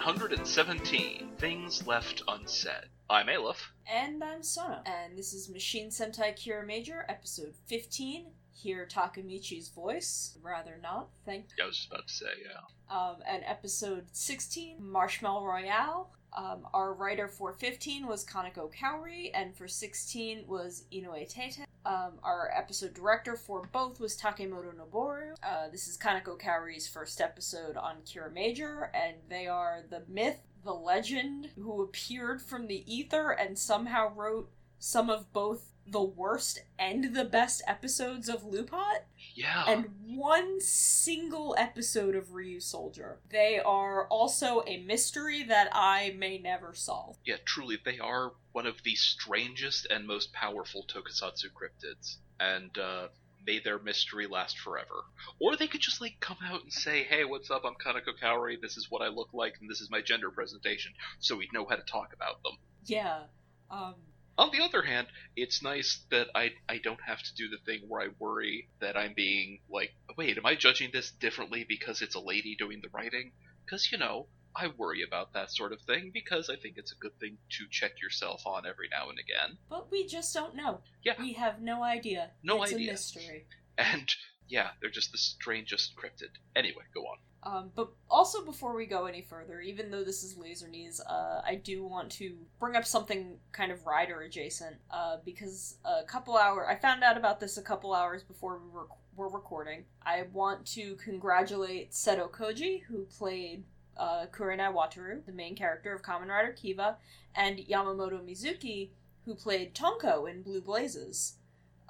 Laser Knees number 117 Things Left Unsaid. I'm Aleph. And I'm Sona. And this is Machine Sentai Kiramager, episode 15. Hear Takamichi's voice. Rather not, thank I was just about to say, yeah. Um, and episode 16, Marshmallow Royale. Um, our writer for 15 was Kaneko Kaori, and for 16 was Inoue Tete. Um, our episode director for both was Takemoto Noboru. Uh, this is Kaneko Kaori's first episode on Kiramager, and they are the myth, the legend, who appeared from the ether and somehow wrote some of both the worst and the best episodes of Lupat Yeah. and one single episode of Ryusoulger. They are also a mystery that I may never solve. yeah, truly, they are one of the strangest and most powerful tokusatsu cryptids. And, uh, may their mystery last forever. Or they could just, like, come out and say, hey, what's up, I'm Kaneko Kaori, this is what I look like, and this is my gender presentation, so we'd know how to talk about them. Yeah. Um On the other hand, it's nice that I I don't have to do the thing where I worry that I'm being like, wait, am I judging this differently because it's a lady doing the writing? Because you know, I worry about that sort of thing because I think it's a good thing to check yourself on every now and again. but we just don't know. Yeah. We have no idea. No it's idea. a mystery. And yeah, they're just the strangest cryptid. Anyway, go on. Um, but also before we go any further, even though this is Laser Knees, uh, I do want to bring up something kind of rider adjacent. Uh, because a couple hour, I found out about this a couple hours before we were, were recording. I want to congratulate Seto Koji, who played uh, Kurenai Wataru, the main character of Kamen Rider Kiva, and Yamamoto Mizuki, who played Tonko in Blue Blazes,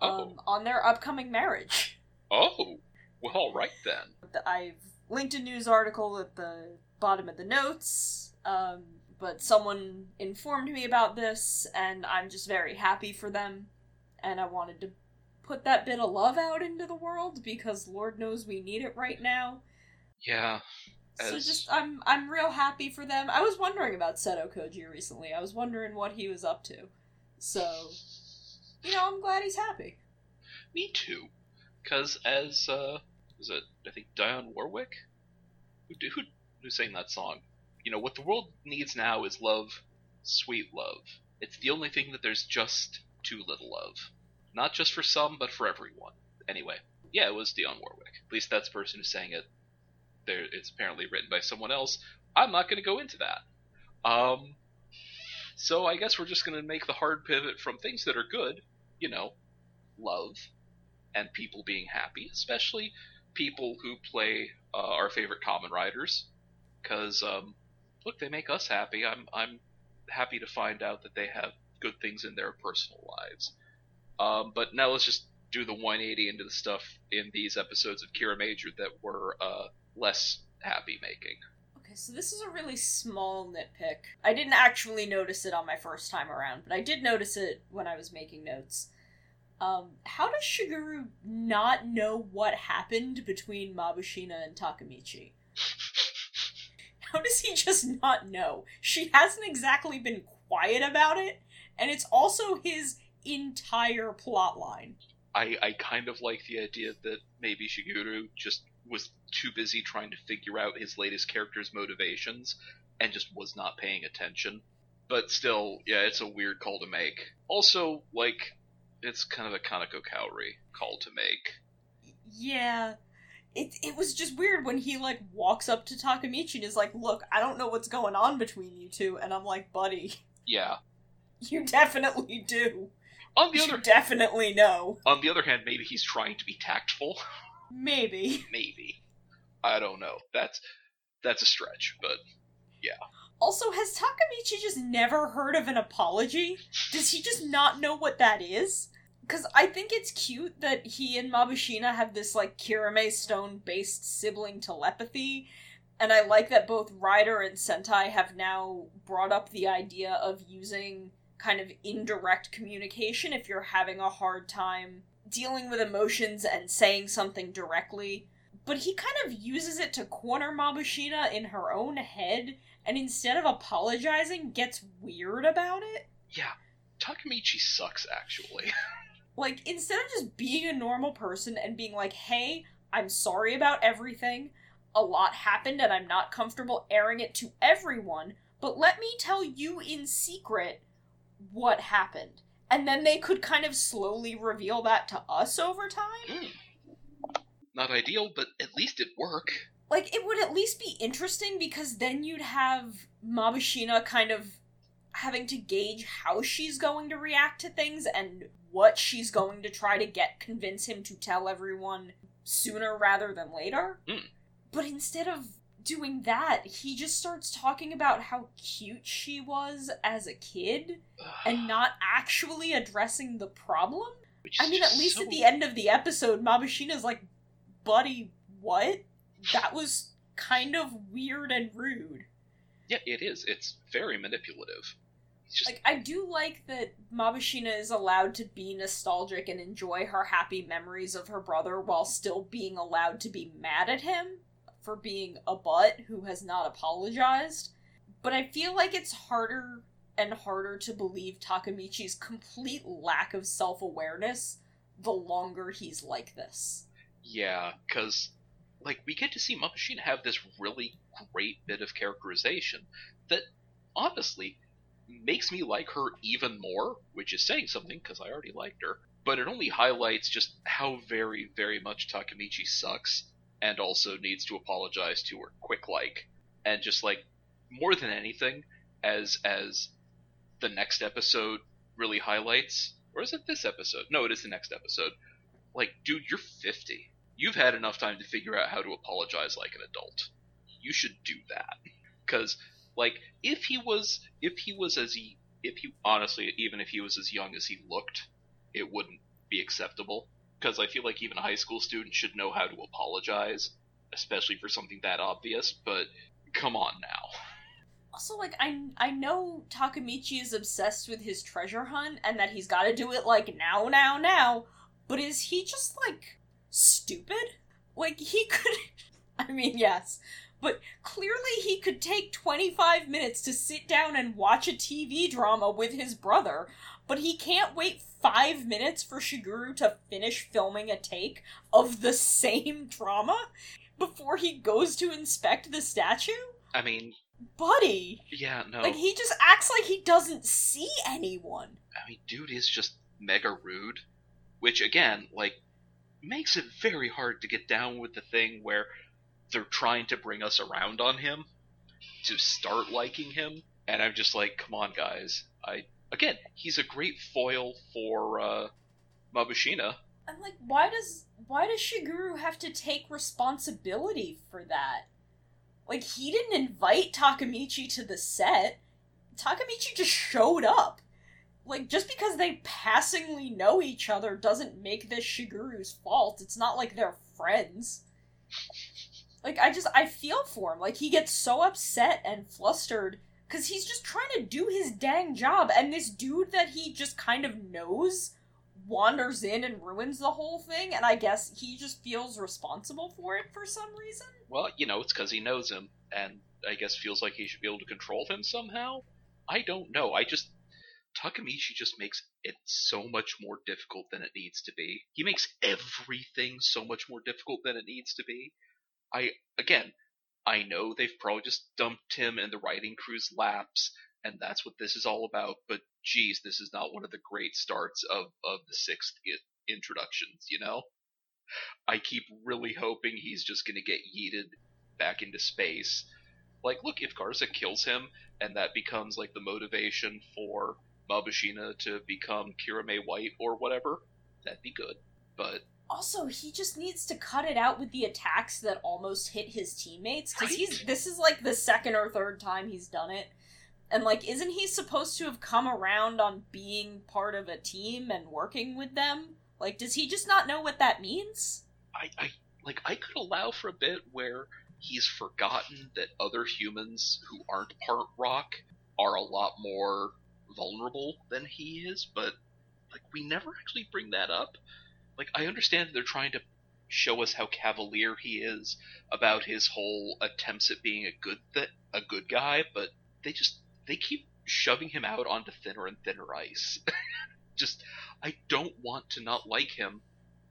um, Oh. on their upcoming marriage. Oh, well, all right then. I've linked a news article at the bottom of the notes, um, but someone informed me about this, and I'm just very happy for them. And I wanted to put that bit of love out into the world because Lord knows we need it right now. Yeah, So just I'm I'm real happy for them. I was wondering about Seto Koji recently. I was wondering what he was up to. So you know, I'm glad he's happy. me too. Because as uh, was it I think Dionne Warwick who who who sang that song? You know what the world needs now is love, sweet love. It's the only thing that there's just too little of. Not just for some, but for everyone. Anyway, yeah, it was Dionne Warwick. At least that's the person who sang it. There, it's apparently written by someone else. I'm not going to go into that. Um, so I guess we're just going to make the hard pivot from things that are good, you know, love, and people being happy, especially people who play uh, our favorite Kamen Riders. Because um, look, they make us happy. I'm I'm happy to find out that they have good things in their personal lives. Um, but now let's just do the 180 into the stuff in these episodes of Kiramager that were uh, less happy making. Okay, so this is a really small nitpick. I didn't actually notice it on my first time around, but I did notice it when I was making notes. Um, how does Shiguru not know what happened between Mabushina and Takamichi? How does he just not know? She hasn't exactly been quiet about it, and it's also his entire plot line. I, I kind of like the idea that maybe Shiguru just was too busy trying to figure out his latest character's motivations and just was not paying attention. But still, yeah, it's a weird call to make. Also, like, it's kind of a Kaneko Kaori call to make. Yeah. It, it was just weird when he like walks up to Takamichi and is like, "Look, I don't know what's going on between you two. and I'm like, "Buddy, Yeah. you definitely do. On the You other definitely know. on the other hand, maybe he's trying to be tactful. Maybe." maybe. I don't know. That's that's a stretch, but yeah. Also, has Takamichi just never heard of an apology? Does he just not know what that is? Because I think it's cute that he and Mabushina have this, like, Kirame Stone based sibling telepathy, and I like that both Rider and Sentai have now brought up the idea of using kind of indirect communication if you're having a hard time dealing with emotions and saying something directly. But he kind of uses it to corner Mabushina in her own head and instead of apologizing, gets weird about it. yeah, Takamichi sucks actually. Like, instead of just being a normal person and being like, hey, I'm sorry about everything, a lot happened and I'm not comfortable airing it to everyone, but let me tell you in secret what happened. And then they could kind of slowly reveal that to us over time. Mm. Not ideal, but at least it work. Like, it would at least be interesting because then you'd have Mabushina kind of having to gauge how she's going to react to things and what she's going to try to get convince him to tell everyone sooner rather than later. Mm. But instead of doing that, he just starts talking about how cute she was as a kid and not actually addressing the problem. I mean, at least so- at the end of the episode, Mabushina's like, buddy, what? That was kind of weird and rude. Yeah, it is. It's very manipulative. Just Like, I do like that Mabushina is allowed to be nostalgic and enjoy her happy memories of her brother while still being allowed to be mad at him for being a butt who has not apologized. But I feel like it's harder and harder to believe Takamichi's complete lack of self awareness the longer he's like this. Yeah, because like we get to see Mabushina have this really great bit of characterization that honestly makes me like her even more, which is saying something because I already liked her. But it only highlights just how very, very much Takamichi sucks and also needs to apologize to her quick like. And just like more than anything, as as the next episode really highlights, or is it this episode? No, it is the next episode. Like, dude, you're 50 you've had enough time to figure out how to apologize like an adult. You should do that. Cuz like if he was if he was as he if he honestly even if he was as young as he looked, it wouldn't be acceptable because I feel like even a high school student should know how to apologize, especially for something that obvious, but come on now. Also, like I I know Takamichi is obsessed with his treasure hunt and that he's got to do it like now, now, now. But is he just like stupid? Like he could. I mean, yes, but clearly he could take twenty five minutes to sit down and watch a TV drama with his brother, but he can't wait five minutes for Shiguru to finish filming a take of the same drama before he goes to inspect the statue. I mean, Buddy. yeah, no. Like he just acts like he doesn't see anyone. I mean, dude is just mega rude, which again, like, makes it very hard to get down with the thing where they're trying to bring us around on him to start liking him, and I'm just like, come on, guys. I again, he's a great foil for uh, Mabushina. I'm like, why does why does Shiguru have to take responsibility for that? Like he didn't invite Takamichi to the set. Takamichi just showed up. Like just because they passingly know each other doesn't make this Shiguru's fault. It's not like they're friends. Like I just I feel for him. Like he gets so upset and flustered cuz he's just trying to do his dang job and this dude that he just kind of knows wanders in and ruins the whole thing and I guess he just feels responsible for it for some reason. Well, you know, it's because he knows him, and I guess feels like he should be able to control him somehow. I don't know. I just Takamichi just makes it so much more difficult than it needs to be. He makes everything so much more difficult than it needs to be. I again, I know they've probably just dumped him in the writing crew's laps, and that's what this is all about. But geez, this is not one of the great starts of of the sixth I- introductions. You know, I keep really hoping he's just gonna get yeeted back into space. Like, look, if Garza kills him and that becomes like the motivation for Mabushina to become Kirame White or whatever, that'd be good. But Also, he just needs to cut it out with the attacks that almost hit his teammates cuz he's this is like the second or third time he's done it. And like isn't he supposed to have come around on being part of a team and working with them? Like does he just not know what that means? I, I like I could allow for a bit where he's forgotten that other humans who aren't part rock are a lot more vulnerable than he is, but like we never actually bring that up. Like I understand they're trying to show us how cavalier he is about his whole attempts at being a good th- a good guy, but they just they keep shoving him out onto thinner and thinner ice. just I don't want to not like him.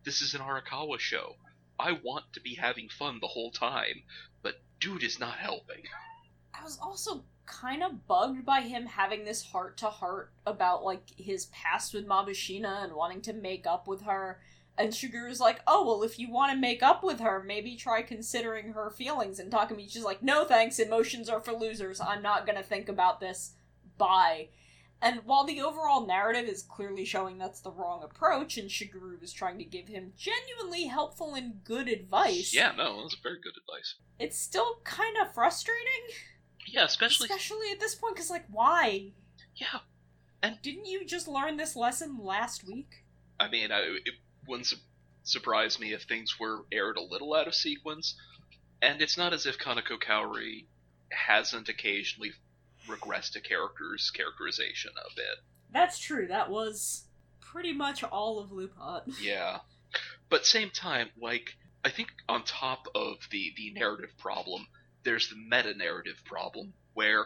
This is an Arakawa show. I want to be having fun the whole time. but dude is not helping. I was also kind of bugged by him having this heart to heart about like his past with Mabushina and wanting to make up with her. And Shiguru's like, oh, well, if you want to make up with her, maybe try considering her feelings. And Takamichi's like, no thanks, emotions are for losers. I'm not gonna think about this. Bye. And while the overall narrative is clearly showing that's the wrong approach, and Shiguru is trying to give him genuinely helpful and good advice, Yeah, no, that's very good advice. it's still kind of frustrating. Yeah, especially Especially at this point, because, like, why? yeah. And didn't you just learn this lesson last week? I mean, I, it wouldn't su- surprise me if things were aired a little out of sequence. And it's not as if Kaneko Kaori hasn't occasionally regressed a character's characterization a bit. That's true, that was pretty much all of Lupat. Yeah. But same time, like I think on top of the the narrative problem, there's the meta narrative problem where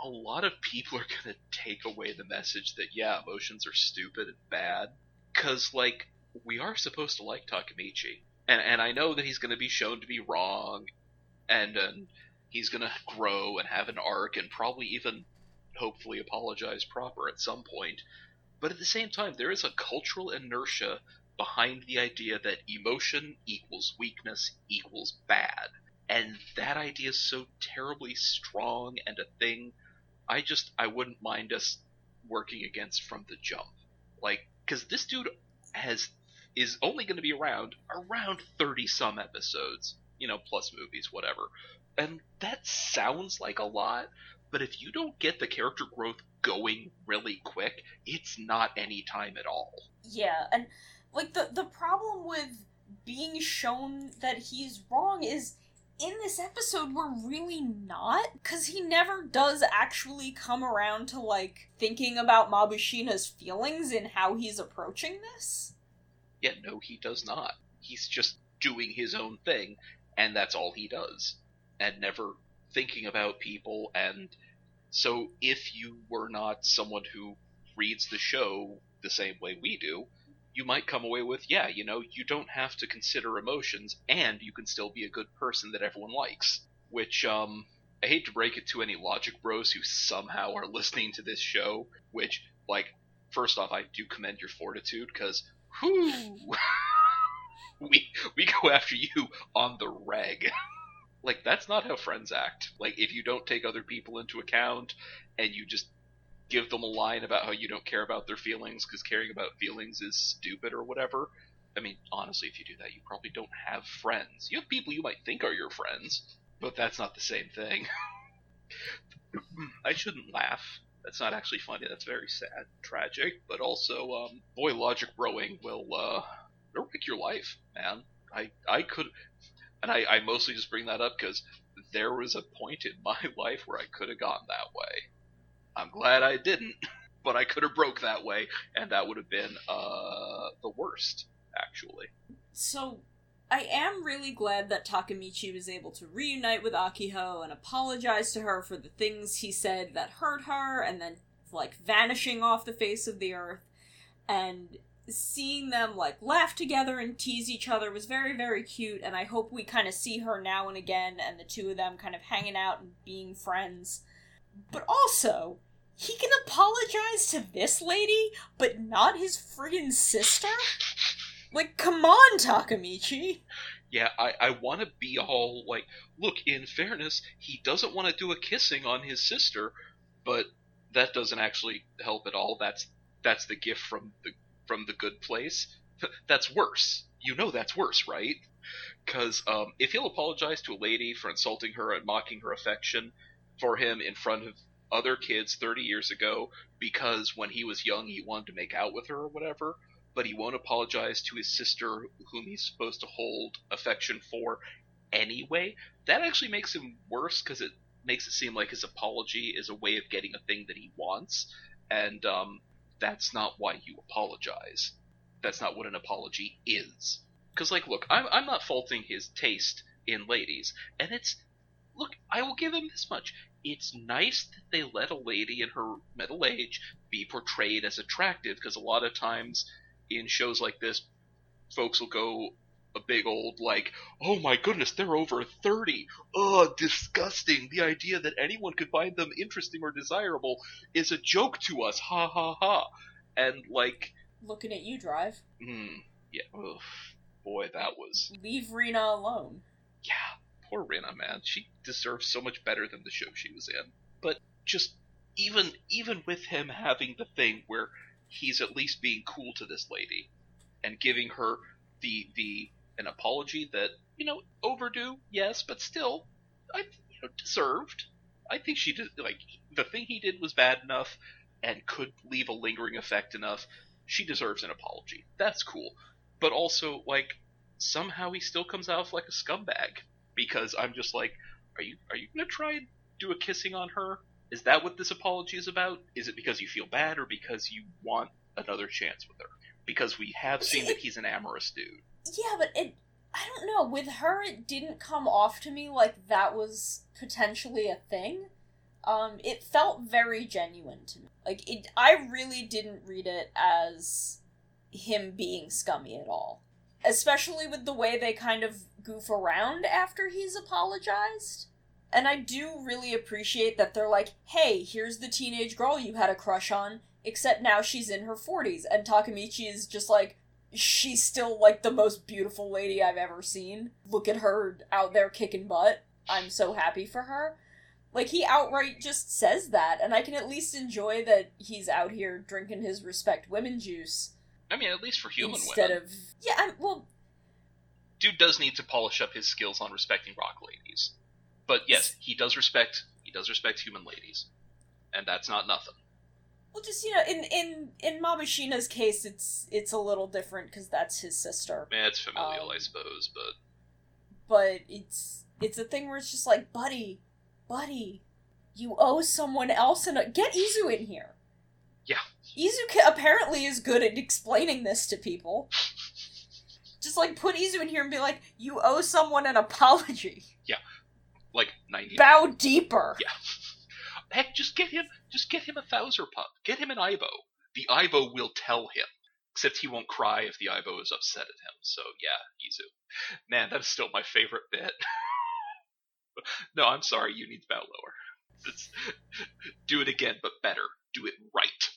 a lot of people are going to take away the message that yeah, emotions are stupid and bad cuz like we are supposed to like Takamichi. And and I know that he's going to be shown to be wrong and and he's going to grow and have an arc and probably even hopefully apologize proper at some point. But at the same time, there is a cultural inertia behind the idea that emotion equals weakness equals bad. And that idea is so terribly strong and a thing, I just, I wouldn't mind us working against from the jump. Like, because this dude has, is only going to be around, around 30 some episodes, you know, plus movies, whatever. And that sounds like a lot, but if you don't get the character growth going really quick, it's not any time at all. Yeah, and like the the problem with being shown that he's wrong is in this episode we're really not cuz he never does actually come around to like thinking about Mabushina's feelings and how he's approaching this. Yeah, no, he does not. He's just doing his own thing, and that's all he does, and never thinking about people. And so, if you were not someone who reads the show the same way we do, you might come away with, yeah, you know, you don't have to consider emotions, and you can still be a good person that everyone likes. Which, um, I hate to break it to any logic bros who somehow are listening to this show, which, like, first off, I do commend your fortitude, because, we, we go after you on the reg. like, that's not how friends act. Like, if you don't take other people into account, and you just give them a line about how you don't care about their feelings because caring about feelings is stupid or whatever. I mean, honestly, if you do that, you probably don't have friends. You have people you might think are your friends, but that's not the same thing. I shouldn't laugh. That's not actually funny. That's very sad, tragic, but also, um, boy, logic rowing will uh, wreck your life, man. I I could, and I, I mostly just bring that up because there was a point in my life where I could have gone that way. I'm glad I didn't, but I could have broke that way, and that would have been uh, the worst, actually. So I am really glad that Takamichi was able to reunite with Akiho and apologize to her for the things he said that hurt her and then like vanishing off the face of the earth and seeing them like laugh together and tease each other was very very cute and I hope we kind of see her now and again and the two of them kind of hanging out and being friends. But also, he can apologize to this lady, but not his friggin' sister? Like, come on, Takamichi. Yeah, I, I want to be all like, look, in fairness, he doesn't want to do a kissing on his sister, but that doesn't actually help at all. That's that's the gift from the from the good place. That's worse. You know that's worse, right? Because um, if he'll apologize to a lady for insulting her and mocking her affection for him in front of other kids 30 years ago because when he was young he wanted to make out with her or whatever, but he won't apologize to his sister whom he's supposed to hold affection for anyway, that actually makes him worse because it makes it seem like his apology is a way of getting a thing that he wants, and um, that's not why you apologize. That's not what an apology is. Because, like, look, I'm, I'm not faulting his taste in ladies, and it's look, I will give him this much. It's nice that they let a lady in her middle age be portrayed as attractive because a lot of times in shows like this, folks will go a big old like, oh my goodness, they're over thirty. Ugh, disgusting. The idea that anyone could find them interesting or desirable is a joke to us. Ha ha ha. And like, Looking at you, Drive. hmm, yeah, ugh, boy, that was Leave Rena alone. yeah, poor Rena, man. She deserves so much better than the show she was in. But just even even with him having the thing where he's at least being cool to this lady and giving her the the an apology that you know overdue, yes, but still, I you know deserved. I think she did like the thing he did was bad enough and could leave a lingering effect enough. She deserves an apology. That's cool. But also like somehow he still comes off like a scumbag because I'm just like, are you are you gonna try and do a kissing on her? Is that what this apology is about? Is it because you feel bad or because you want another chance with her? Because we have seen that he's an amorous dude. Yeah, but it. I don't know. With her, it didn't come off to me like that was potentially a thing. Um, it felt very genuine to me. Like it, I really didn't read it as him being scummy at all. Especially with the way they kind of goof around after he's apologized. And I do really appreciate that they're like, hey, here's the teenage girl you had a crush on, except now she's in her 40s. And Takamichi is just like, she's still like the most beautiful lady I've ever seen. Look at her out there kicking butt. I'm so happy for her. Like, he outright just says that, and I can at least enjoy that he's out here drinking his respect women juice. I mean, at least for human instead women. Instead of. Yeah, I'm, well, Dude does need to polish up his skills on respecting rock ladies. But yes, he does respect he does respect human ladies. And that's not nothing. Well, just you know, in in in Mabushina's case, it's it's a little different because that's his sister. Eh, it's familial, Um, I suppose, but But it's it's a thing where it's just like, buddy, buddy, you owe someone else, and get Izu in here. Yeah. Izu apparently is good at explaining this to people. Just like put Izu in here and be like, you owe someone an apology. Like ninety Bow deeper. Yeah. Heck, just get him just get him a Thouser pup. Get him an Ibo. The Ibo will tell him. Except he won't cry if the Ibo is upset at him. So yeah, Izu. Man, that is still my favorite bit. no, I'm sorry, you need to bow lower. It's, do it again, but better. Do it right.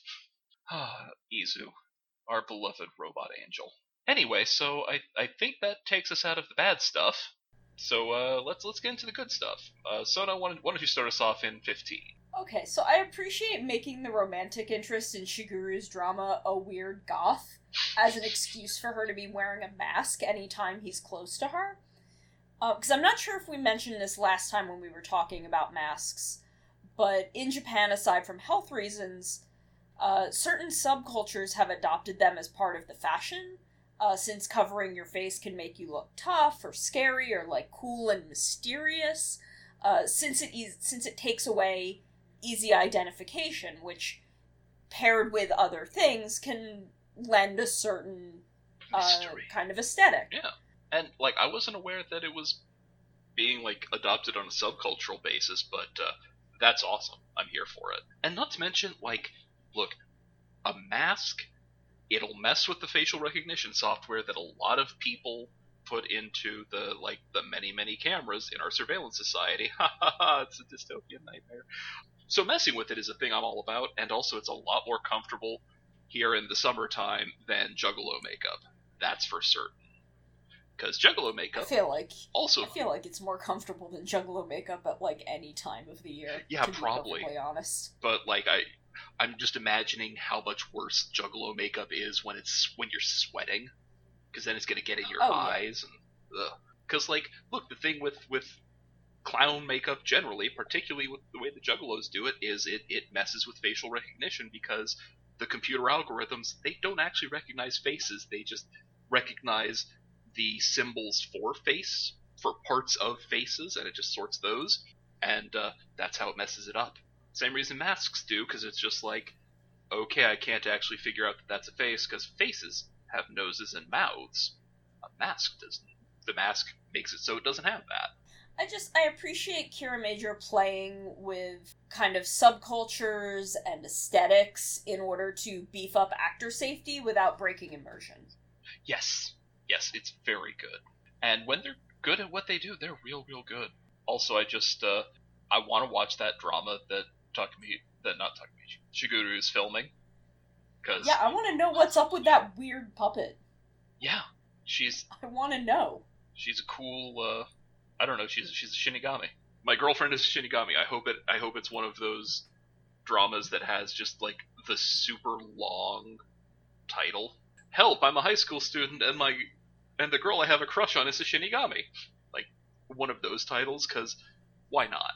Ah, Izu, our beloved robot angel. Anyway, so I I think that takes us out of the bad stuff. So uh, let's let's get into the good stuff. Uh, Sona, why don't, why don't you start us off in 15? Okay, so I appreciate making the romantic interest in Shiguru's drama a weird goth as an excuse for her to be wearing a mask anytime he's close to her. Because I'm not sure if we mentioned this last time when we were talking about masks, but in Japan, aside from health reasons, uh, certain subcultures have adopted them as part of the fashion. Uh, since covering your face can make you look tough or scary or like cool and mysterious, uh, since it is since it takes away easy identification, which paired with other things can lend a certain uh, kind of aesthetic. Yeah. And like I wasn't aware that it was being like adopted on a subcultural basis, but uh, that's awesome. I'm here for it. And not to mention, like, look, a mask, it'll mess with the facial recognition software that a lot of people put into the like the many many cameras in our surveillance society. Ha ha ha! It's a dystopian nightmare. So messing with it is a thing I'm all about, and also it's a lot more comfortable here in the summertime than Juggalo makeup. That's for certain. Because Juggalo makeup, I feel like also I feel like it's more comfortable than Juggalo makeup at like any time of the year. Yeah, to be probably. honest. but like I I'm just imagining how much worse Juggalo makeup is when it's when you're sweating, because then it's gonna get in your Oh, yeah. eyes and because like look the thing with with clown makeup generally, particularly with the way the Juggalos do it, is it it messes with facial recognition because the computer algorithms they don't actually recognize faces, they just recognize the symbols for face for parts of faces, and it just sorts those, and uh, that's how it messes it up. Same reason masks do, because it's just like, okay, I can't actually figure out that that's a face, because faces have noses and mouths. A mask doesn't. The mask makes it so it doesn't have that. I just I appreciate Kiramager playing with kind of subcultures and aesthetics in order to beef up actor safety without breaking immersion. Yes, Yes, it's very good. And when they're good at what they do, they're real, real good. Also, I just uh, I want to watch that drama that Takumi, that not Takumi, Shiguru is filming. Cause Yeah, I want to know what's up with that weird puppet. yeah, she's I want to know. she's a cool. Uh, I don't know. She's she's a Shinigami. My girlfriend is a Shinigami. I hope it. I hope it's one of those dramas that has just like the super long title. Help! I'm a high school student, and my and the girl I have a crush on is a Shinigami. Like one of those titles, because why not?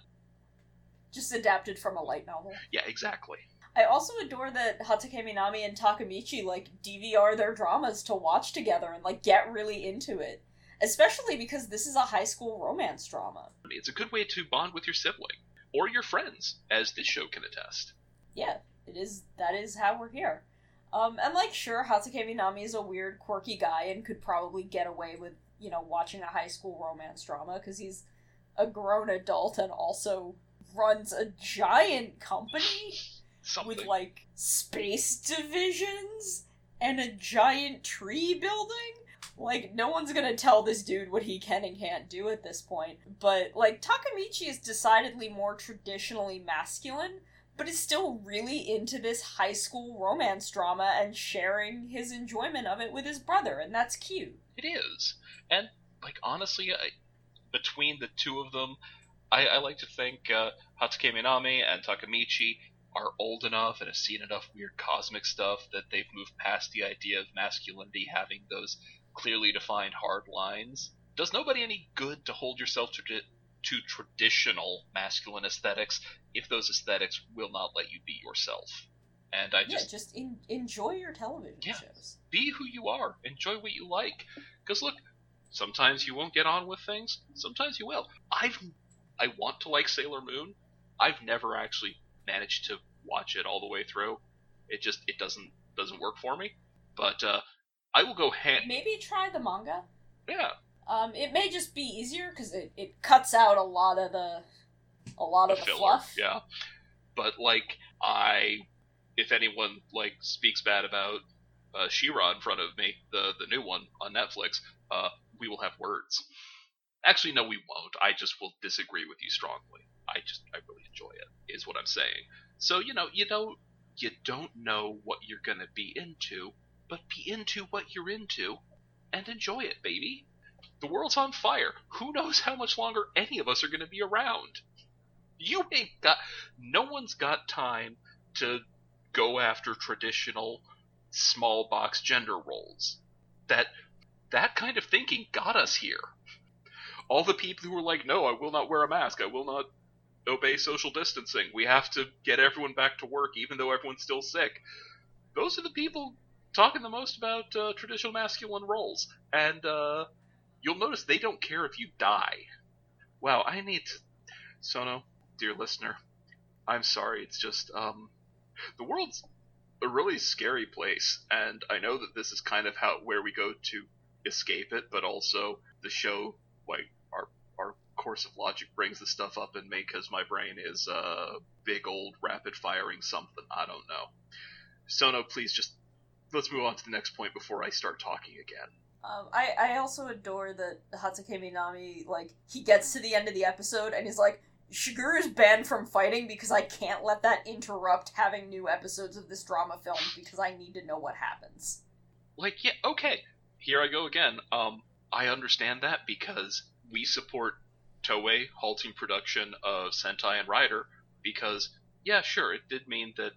Just adapted from a light novel. Yeah, exactly. I also adore that Hakataminami and Takamichi like DVR their dramas to watch together and like get really into it. Especially because this is a high school romance drama. It's a good way to bond with your sibling or your friends, as this show can attest. Yeah, it is that is how we're here. Um, and like sure, Hakataminami is a weird, quirky guy and could probably get away with, you know, watching a high school romance drama because he's a grown adult and also runs a giant company Something. with like space divisions and a giant tree building. Like, no one's gonna tell this dude what he can and can't do at this point. But, like, Takamichi is decidedly more traditionally masculine, but is still really into this high school romance drama and sharing his enjoyment of it with his brother, and that's cute. It is, and like honestly, I, between the two of them, I, I like to think uh, Hakataminami and Takamichi are old enough and have seen enough weird cosmic stuff that they've moved past the idea of masculinity having those clearly defined hard lines. Does nobody any good to hold yourself to to traditional masculine aesthetics if those aesthetics will not let you be yourself? And I just yeah, just in- enjoy your television Yeah. shows. be who you are. Enjoy what you like. Because look, sometimes you won't get on with things. Sometimes you will. I've I want to like Sailor Moon. I've never actually managed to watch it all the way through. It just it doesn't doesn't work for me. But uh, I will go hand. Maybe try the manga. Yeah, Um, it may just be easier because it, it cuts out a lot of the a lot of a the filler. fluff. Yeah, but like I, if anyone like speaks bad about uh, She-Ra in front of me, the the new one on Netflix, uh, we will have words. Actually, no, we won't. I just will disagree with you strongly. I just I really enjoy it. Is what I'm saying. So you know, you know, you don't know what you're gonna be into, but be into what you're into, and enjoy it, baby. The world's on fire. Who knows how much longer any of us are gonna be around? You ain't got. No one's got time to go after traditional small box gender roles. That that kind of thinking got us here. All the people who were like, "No, I will not wear a mask. I will not obey social distancing. We have to get everyone back to work, even though everyone's still sick." Those are the people talking the most about uh, traditional masculine roles, and uh, you'll notice they don't care if you die. Wow, I need to. Sono, dear listener, I'm sorry. It's just um, the world's a really scary place, and I know that this is kind of how where we go to escape it, but also the show, like our our course of logic, brings the stuff up in me because my brain is uh big old rapid firing something. I don't know. Sono, please just let's move on to the next point before I start talking again. Um, I I also adore that Hakataminami like he gets to the end of the episode and he's like. Shiguru's banned from fighting because I can't let that interrupt having new episodes of this drama film because I need to know what happens. like yeah okay here i go again um i understand that because we support toei halting production of sentai and rider because yeah sure it did mean that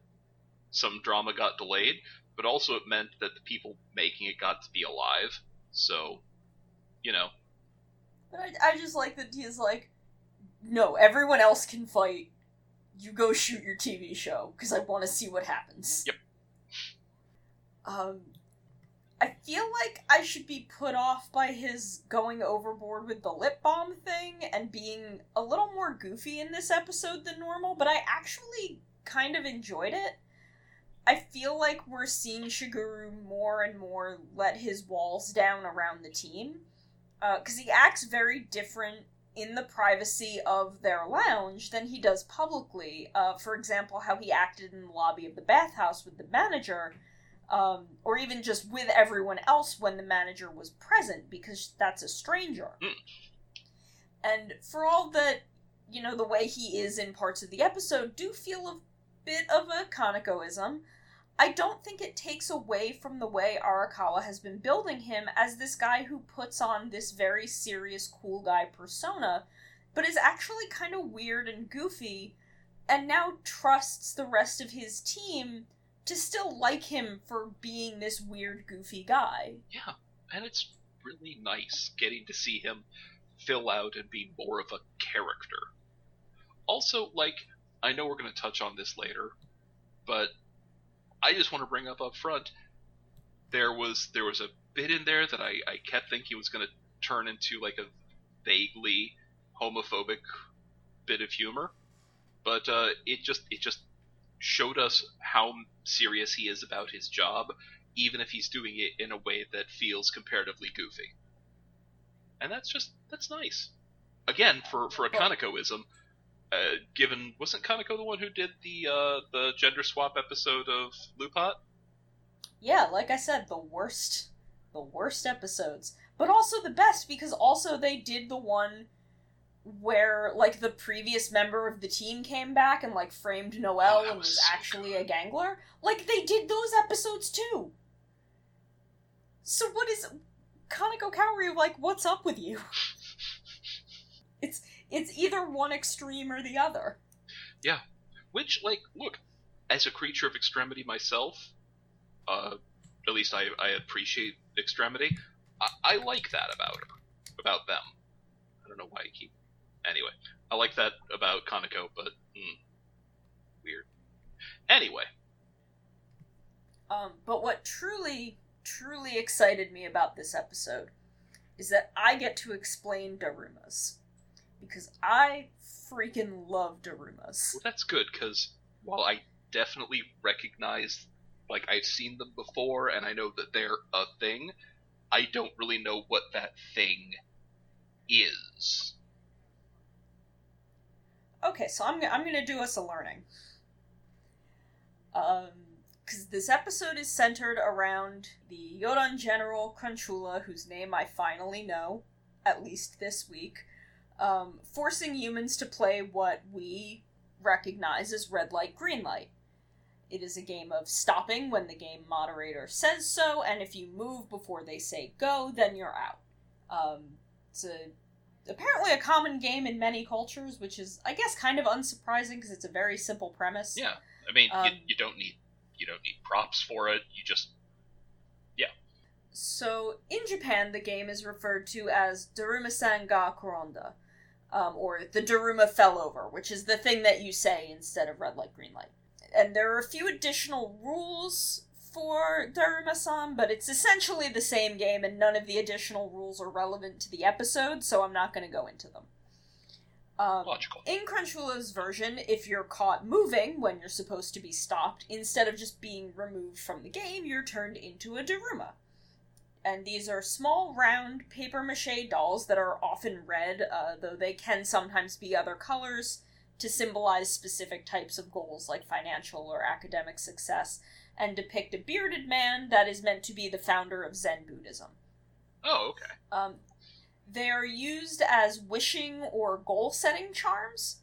some drama got delayed but also it meant that the people making it got to be alive so you know But I, I just like that he's like, no, everyone else can fight. You go shoot your TV show because I want to see what happens. Yep. Um, I feel like I should be put off by his going overboard with the lip balm thing and being a little more goofy in this episode than normal, but I actually kind of enjoyed it. I feel like we're seeing Shiguru more and more let his walls down around the team because he acts very different in the privacy of their lounge than he does publicly. Uh, for example, how he acted in the lobby of the bathhouse with the manager, um, or even just with everyone else when the manager was present, because that's a stranger. Mm. And for all that, you know, the way he is in parts of the episode do feel a bit of a Kanekoism, I don't think it takes away from the way Arakawa has been building him as this guy who puts on this very serious, cool guy persona, but is actually kind of weird and goofy, and now trusts the rest of his team to still like him for being this weird, goofy guy. Yeah, and it's really nice getting to see him fill out and be more of a character. Also, like, I know we're going to touch on this later, but I just want to bring up up front there was there was a bit in there that I, I kept thinking was going to turn into like a vaguely homophobic bit of humor, but uh, it just it just showed us how serious he is about his job, even if he's doing it in a way that feels comparatively goofy. And that's just that's nice. Again, for for a Kanekoism, uh, given wasn't Kaneko the one who did the uh, the gender swap episode of Lupat? Yeah, like I said, the worst, the worst episodes, but also the best because also they did the one where like the previous member of the team came back and like framed Noel Oh, and was actually a gangler. Like they did those episodes too. So what is Kaneko Kaori like? What's up with you? It's it's either one extreme or the other. Yeah, which, like, look, as a creature of extremity myself, uh, at least I I appreciate extremity. I, I like that about her, about them. I don't know why I keep. Anyway, I like that about Kaneko, but mm, weird. Anyway, Um, but what truly, truly excited me about this episode is that I get to explain Darumas. Because I freaking love Darumas. Well, that's good because while I definitely recognize, like I've seen them before and I know that they're a thing, I don't really know what that thing is. Okay, so I'm, I'm gonna do us a learning. Um, because this episode is centered around the Yodan General Crunchula, whose name I finally know, at least this week, um, forcing humans to play what we recognize as red light, green light. It is a game of stopping when the game moderator says so, and if you move before they say go, then you're out. Um, it's a apparently a common game in many cultures, which is, I guess, kind of unsurprising because it's a very simple premise. Yeah, I mean, you, Um, you don't need you don't need props for it. You just yeah. So, in Japan, the game is referred to as Daruma-san ga koronda, um, or the Daruma fell over, which is the thing that you say instead of red light, green light. And there are a few additional rules for Daruma-san, but it's essentially the same game, and none of the additional rules are relevant to the episode, so I'm not going to go into them. Um, logical. in Crunchula's version, if you're caught moving when you're supposed to be stopped, instead of just being removed from the game, you're turned into a Daruma. And these are small, round, paper mache dolls that are often red, uh, though they can sometimes be other colors, to symbolize specific types of goals like financial or academic success, and depict a bearded man that is meant to be the founder of Zen Buddhism. Oh, okay. Um, they are used as wishing or goal setting charms.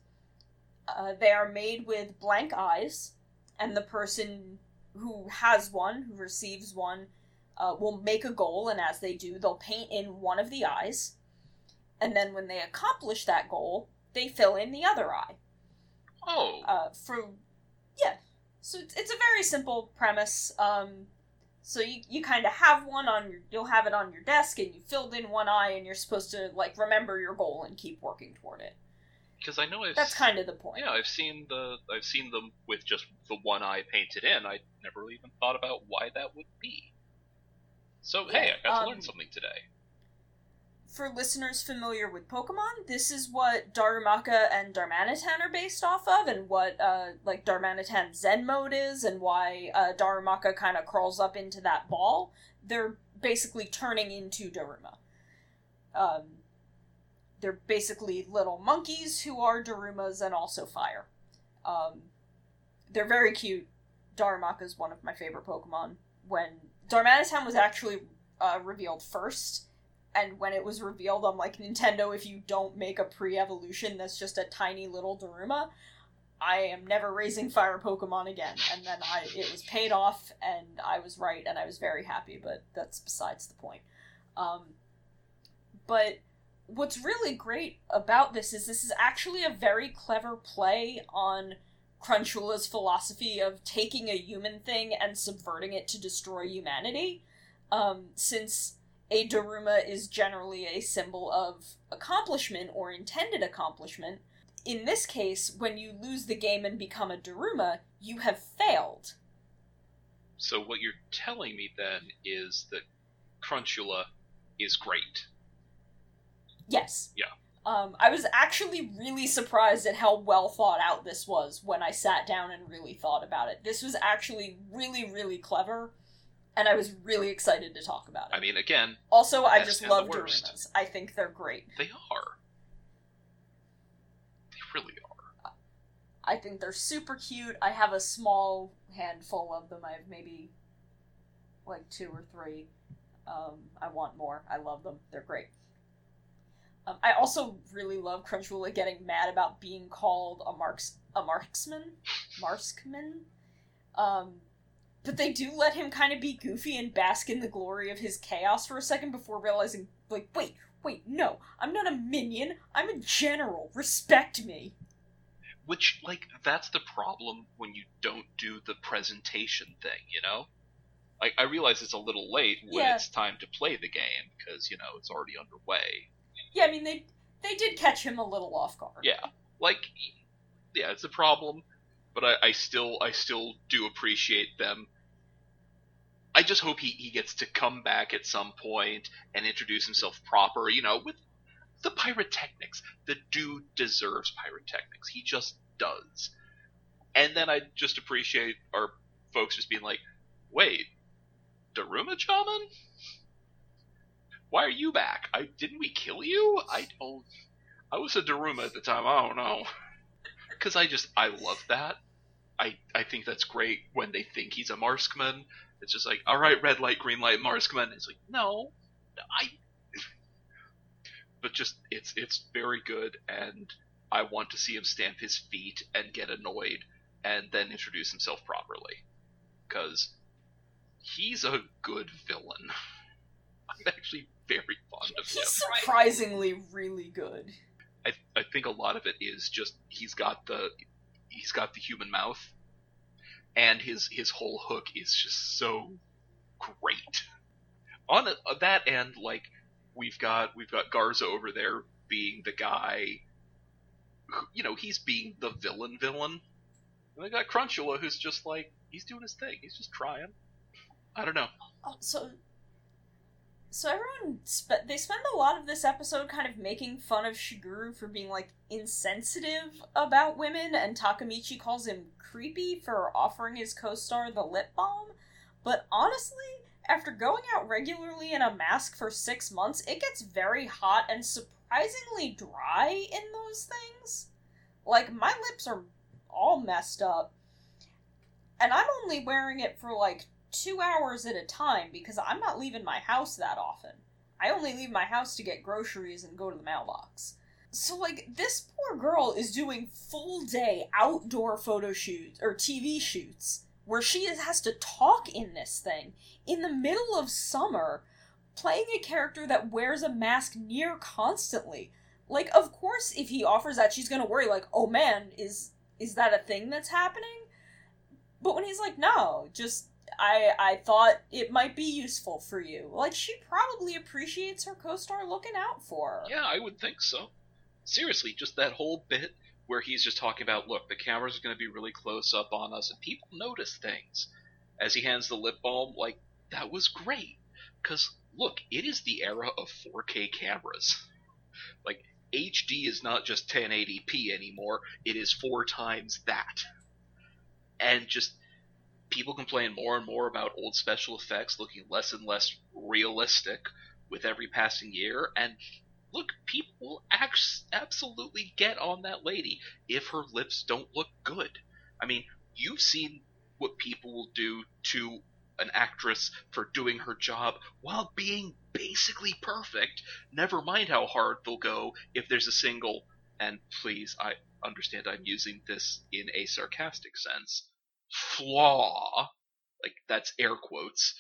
Uh, they are made with blank eyes, and the person who has one, who receives one, uh, will make a goal, and as they do, they'll paint in one of the eyes. And then when they accomplish that goal, they fill in the other eye. Oh, Uh, for yeah, so it's, it's a very simple premise. Um, so you, you kind of have one on your you'll have it on your desk and you filled in one eye and you're supposed to like remember your goal and keep working toward it. because I know I've That's kind of the point. yeah I've seen the I've seen them with just the one eye painted in. I never even thought about why that would be. So hey, I got to um, learn something today. For listeners familiar with Pokemon, this is what Darumaka and Darmanitan are based off of, and what uh, like Darmanitan's Zen mode is, and why uh, Darumaka kind of crawls up into that ball. They're basically turning into Daruma. Um, they're basically little monkeys who are Darumas and also fire. Um, they're very cute. Darumaka is one of my favorite Pokemon. when Darmanitan was actually uh, revealed first, and when it was revealed, I'm like, Nintendo, if you don't make a pre evolution that's just a tiny little Daruma, I am never raising fire Pokemon again. And then I it was paid off, and I was right, and I was very happy, but that's besides the point. Um, but what's really great about this is this is actually a very clever play on Crunchula's philosophy of taking a human thing and subverting it to destroy humanity. Um, since a Daruma is generally a symbol of accomplishment or intended accomplishment, in this case, when you lose the game and become a Daruma, you have failed. So what you're telling me then is that Crunchula is great. Yes. Yeah. Um, I was actually really surprised at how well thought out this was when I sat down and really thought about it. This was actually really, really clever, and I was really excited to talk about it. I mean, again, also, I just love. Darumas. I think they're great. they are. They really are. I think they're super cute. I have a small handful of them. I have maybe like two or three. Um, I want more. I love them. They're great. Um, I also really love Crunchula getting mad about being called a marks a marksman, marksman. Um, but they do let him kind of be goofy and bask in the glory of his chaos for a second before realizing, like, wait, wait, no, I'm not a minion. I'm a general. Respect me. Which, like, that's the problem when you don't do the presentation thing, you know? Like, I realize it's a little late when Yeah. it's time to play the game, because, you know, it's already underway. Yeah, I mean they they did catch him a little off guard. Yeah. Like, yeah, it's a problem, but I, I still, I still do appreciate them. I just hope he, he gets to come back at some point and introduce himself proper, you know, with the pyrotechnics. The dude deserves pyrotechnics. He just does. And then I just appreciate our folks just being like, wait, Daruma Chaman? Why are you back? I didn't we kill you? I don't. I was a Daruma at the time. I don't know. Because I just I love that. I I think that's great when they think he's a Marskman. It's just like, all right, red light, green light, Marskman. It's like, no, I. But just it's it's very good, and I want to see him stamp his feet and get annoyed, and then introduce himself properly, because he's a good villain. I'm actually very fond of him. He's surprisingly really good. I, I think a lot of it is just he's got the he's got the human mouth, and his his whole hook is just so great. On a, that end, like we've got we've got Garza over there being the guy, who, you know, he's being the villain villain. And they got Crunchula who's just like he's doing his thing, he's just trying. I don't know. Oh, so so everyone spe- they spend a lot of this episode kind of making fun of Shiguru for being like insensitive about women and Takamichi calls him creepy for offering his co-star the lip balm. But honestly after going out regularly in a mask for 6 months it gets very hot and surprisingly dry in those things. Like my lips are all messed up. And I'm only wearing it for like two hours at a time because I'm not leaving my house that often. I only leave my house to get groceries and go to the mailbox. So, like, this poor girl is doing full day outdoor photo shoots or TV shoots where she is, has to talk in this thing in the middle of summer, playing a character that wears a mask near constantly. Like, of course, if he offers that, she's gonna worry, like, oh man, is is that a thing that's happening? But when he's like, no, just I I thought it might be useful for you. Like she probably appreciates her co-star looking out for her. Yeah, I would think so. Seriously, just that whole bit where he's just talking about, look, the camera's are going to be really close up on us, and people notice things. As he hands the lip balm, like, that was great. Because, look, it is the era of 4K cameras. Like, HD is not just 1080p anymore, it is four times that. And just, people complain more and more about old special effects looking less and less realistic with every passing year, and look, people will absolutely get on that lady if her lips don't look good. I mean, you've seen what people will do to an actress for doing her job while being basically perfect. Never mind how hard they'll go if there's a single, and please, I understand I'm using this in a sarcastic sense, flaw, like that's air quotes,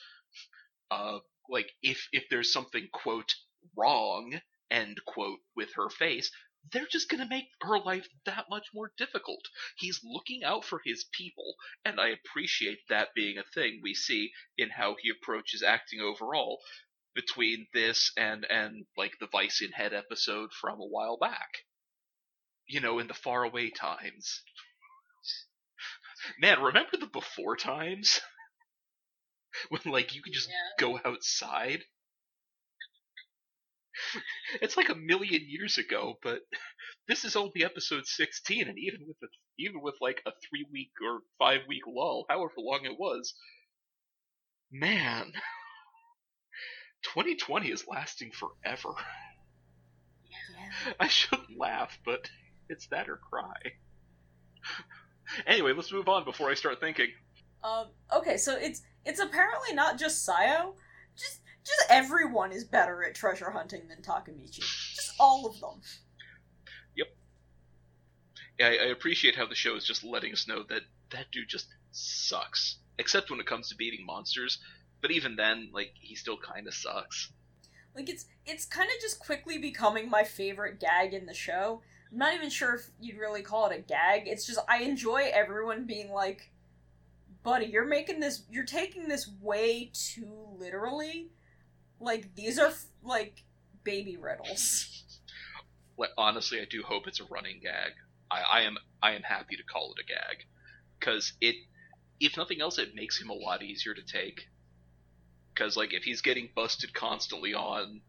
uh, like if, if there's something, quote, wrong, end quote, with her face, they're just going to make her life that much more difficult. He's looking out for his people, and I appreciate that being a thing we see in how he approaches acting overall between this and and like the Vice in Head episode from a while back. You know, in the faraway times. Man, remember the before times? when like you could just Yeah. go outside? it's like a million years ago, but this is only episode 16, and even with a, even with like a three week or five week lull, however long it was, man, 2020 is lasting forever. Yeah. I shouldn't laugh, but it's that or cry. Anyway, let's move on before I start thinking. Um, okay, so it's it's apparently not just Sayo. Just just everyone is better at treasure hunting than Takamichi. Just all of them. Yep. Yeah, I, I appreciate how the show is just letting us know that that dude just sucks. Except when it comes to beating monsters. But even then, like, he still kind of sucks. Like it's it's kind of just quickly becoming my favorite gag in the show. I'm not even sure if you'd really call it a gag. It's just I enjoy everyone being like, "Buddy, you're making this. You're taking this way too literally. Like these are like baby riddles." Like, honestly, I do hope it's a running gag. I, I am I am happy to call it a gag, because it, if nothing else, it makes him a lot easier to take. Because like if he's getting busted constantly on,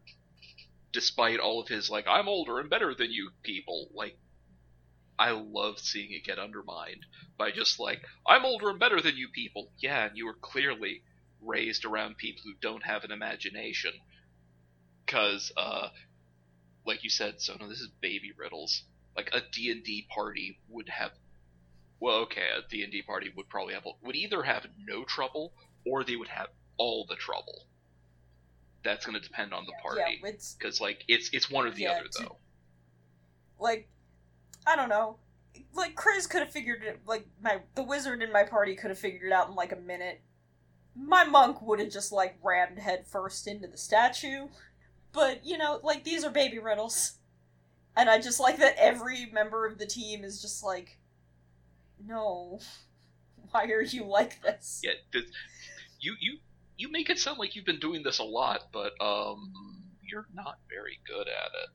despite all of his like I'm older and better than you people, like I love seeing it get undermined by just like I'm older and better than you people. Yeah, and you were clearly raised around people who don't have an imagination. Because uh, like you said, Sona, this is baby riddles. Like a D&D party would have well, okay, a D&D party would probably have would either have no trouble or they would have all the trouble. That's going to depend on the party Yeah, cuz like it's it's one or the Yeah, other though. like I don't know. Like Chris could have figured it. Like my the wizard in my party could have figured it out in like a minute. My monk would have just like rammed head first into the statue. But you know, like these are baby riddles, and I just like that every member of the team is just like, no, why are you like this? Yeah, th- you you you make it sound like you've been doing this a lot, but um you're not very good at it.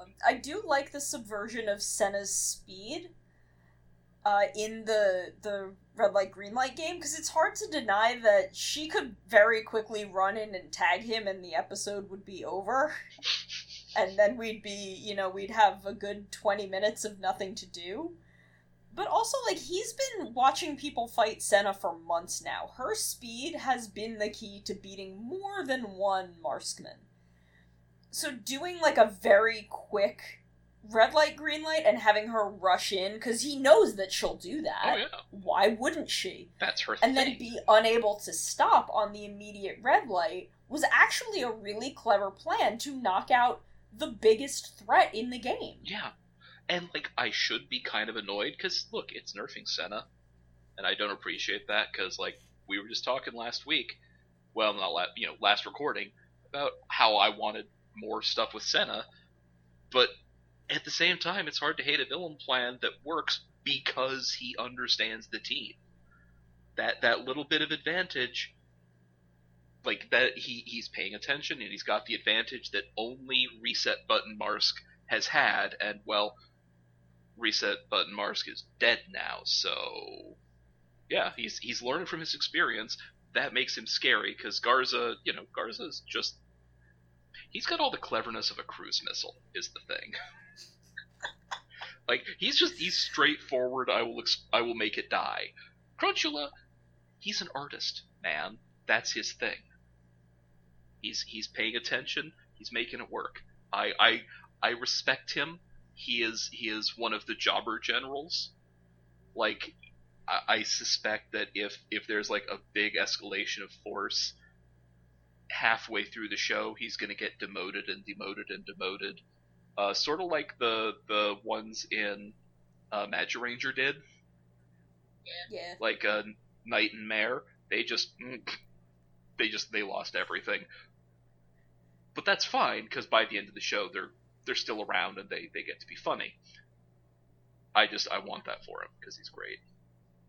Um, I do like the subversion of Senna's speed uh, in the the red light green light game because it's hard to deny that she could very quickly run in and tag him and the episode would be over and then we'd be you know we'd have a good 20 minutes of nothing to do but also like he's been watching people fight Senna for months now. Her speed has been the key to beating more than one marskman so doing like a very quick red light green light and having her rush in because he knows that she'll do that. Oh yeah, why wouldn't she? That's her and thing. then be unable to stop on the immediate red light was actually a really clever plan to knock out the biggest threat in the game. Yeah, and like I should be kind of annoyed because look, it's nerfing Senna, and I don't appreciate that because like we were just talking last week, well, not last, you know, last recording about how I wanted more stuff with Senna, but at the same time, it's hard to hate a villain plan that works because he understands the team. That that little bit of advantage. Like that, he, he's paying attention and he's got the advantage that only reset button Marsk has had, and well, reset button Marsk is dead now, so yeah, he's he's learning from his experience. That makes him scary because Garza, you know, Garza's just he's got all the cleverness of a cruise missile. Is the thing. like he's just he's straightforward. I will ex- I will make it die. Crunchula, he's an artist, man. That's his thing. He's he's paying attention. He's making it work. I I I respect him. He is he is one of the jobber generals. Like I, I suspect that if if there's like a big escalation of force halfway through the show, he's going to get demoted and demoted and demoted, uh, sort of like the the ones in uh, Magiranger did, Yeah. like uh, Nai and Mea. They just they just they lost everything. But that's fine because by the end of the show, they're they're still around and they they get to be funny. I just I want that for him because he's great.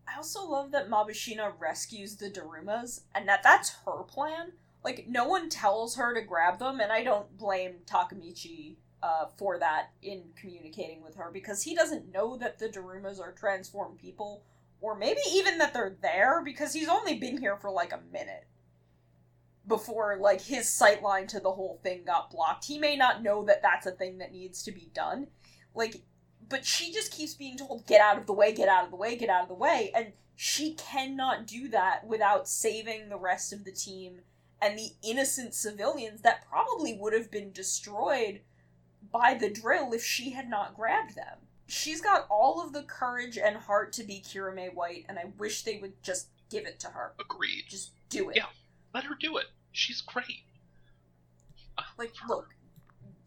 I also love that Mabushina rescues the Darumas, and that that's her plan. Like, no one tells her to grab them, and I don't blame Takamichi uh, for that in communicating with her, because he doesn't know that the Darumas are transformed people, or maybe even that they're there, because he's only been here for like a minute before, like, his sight line to the whole thing got blocked. He may not know that that's a thing that needs to be done. Like, but she just keeps being told get out of the way get out of the way get out of the way and she cannot do that without saving the rest of the team and the innocent civilians that probably would have been destroyed by the drill if she had not grabbed them she's got all of the courage and heart to be Kirame White and I wish they would just give it to her Agreed. just do it Yeah. Let her do it. She's great. Uh, like look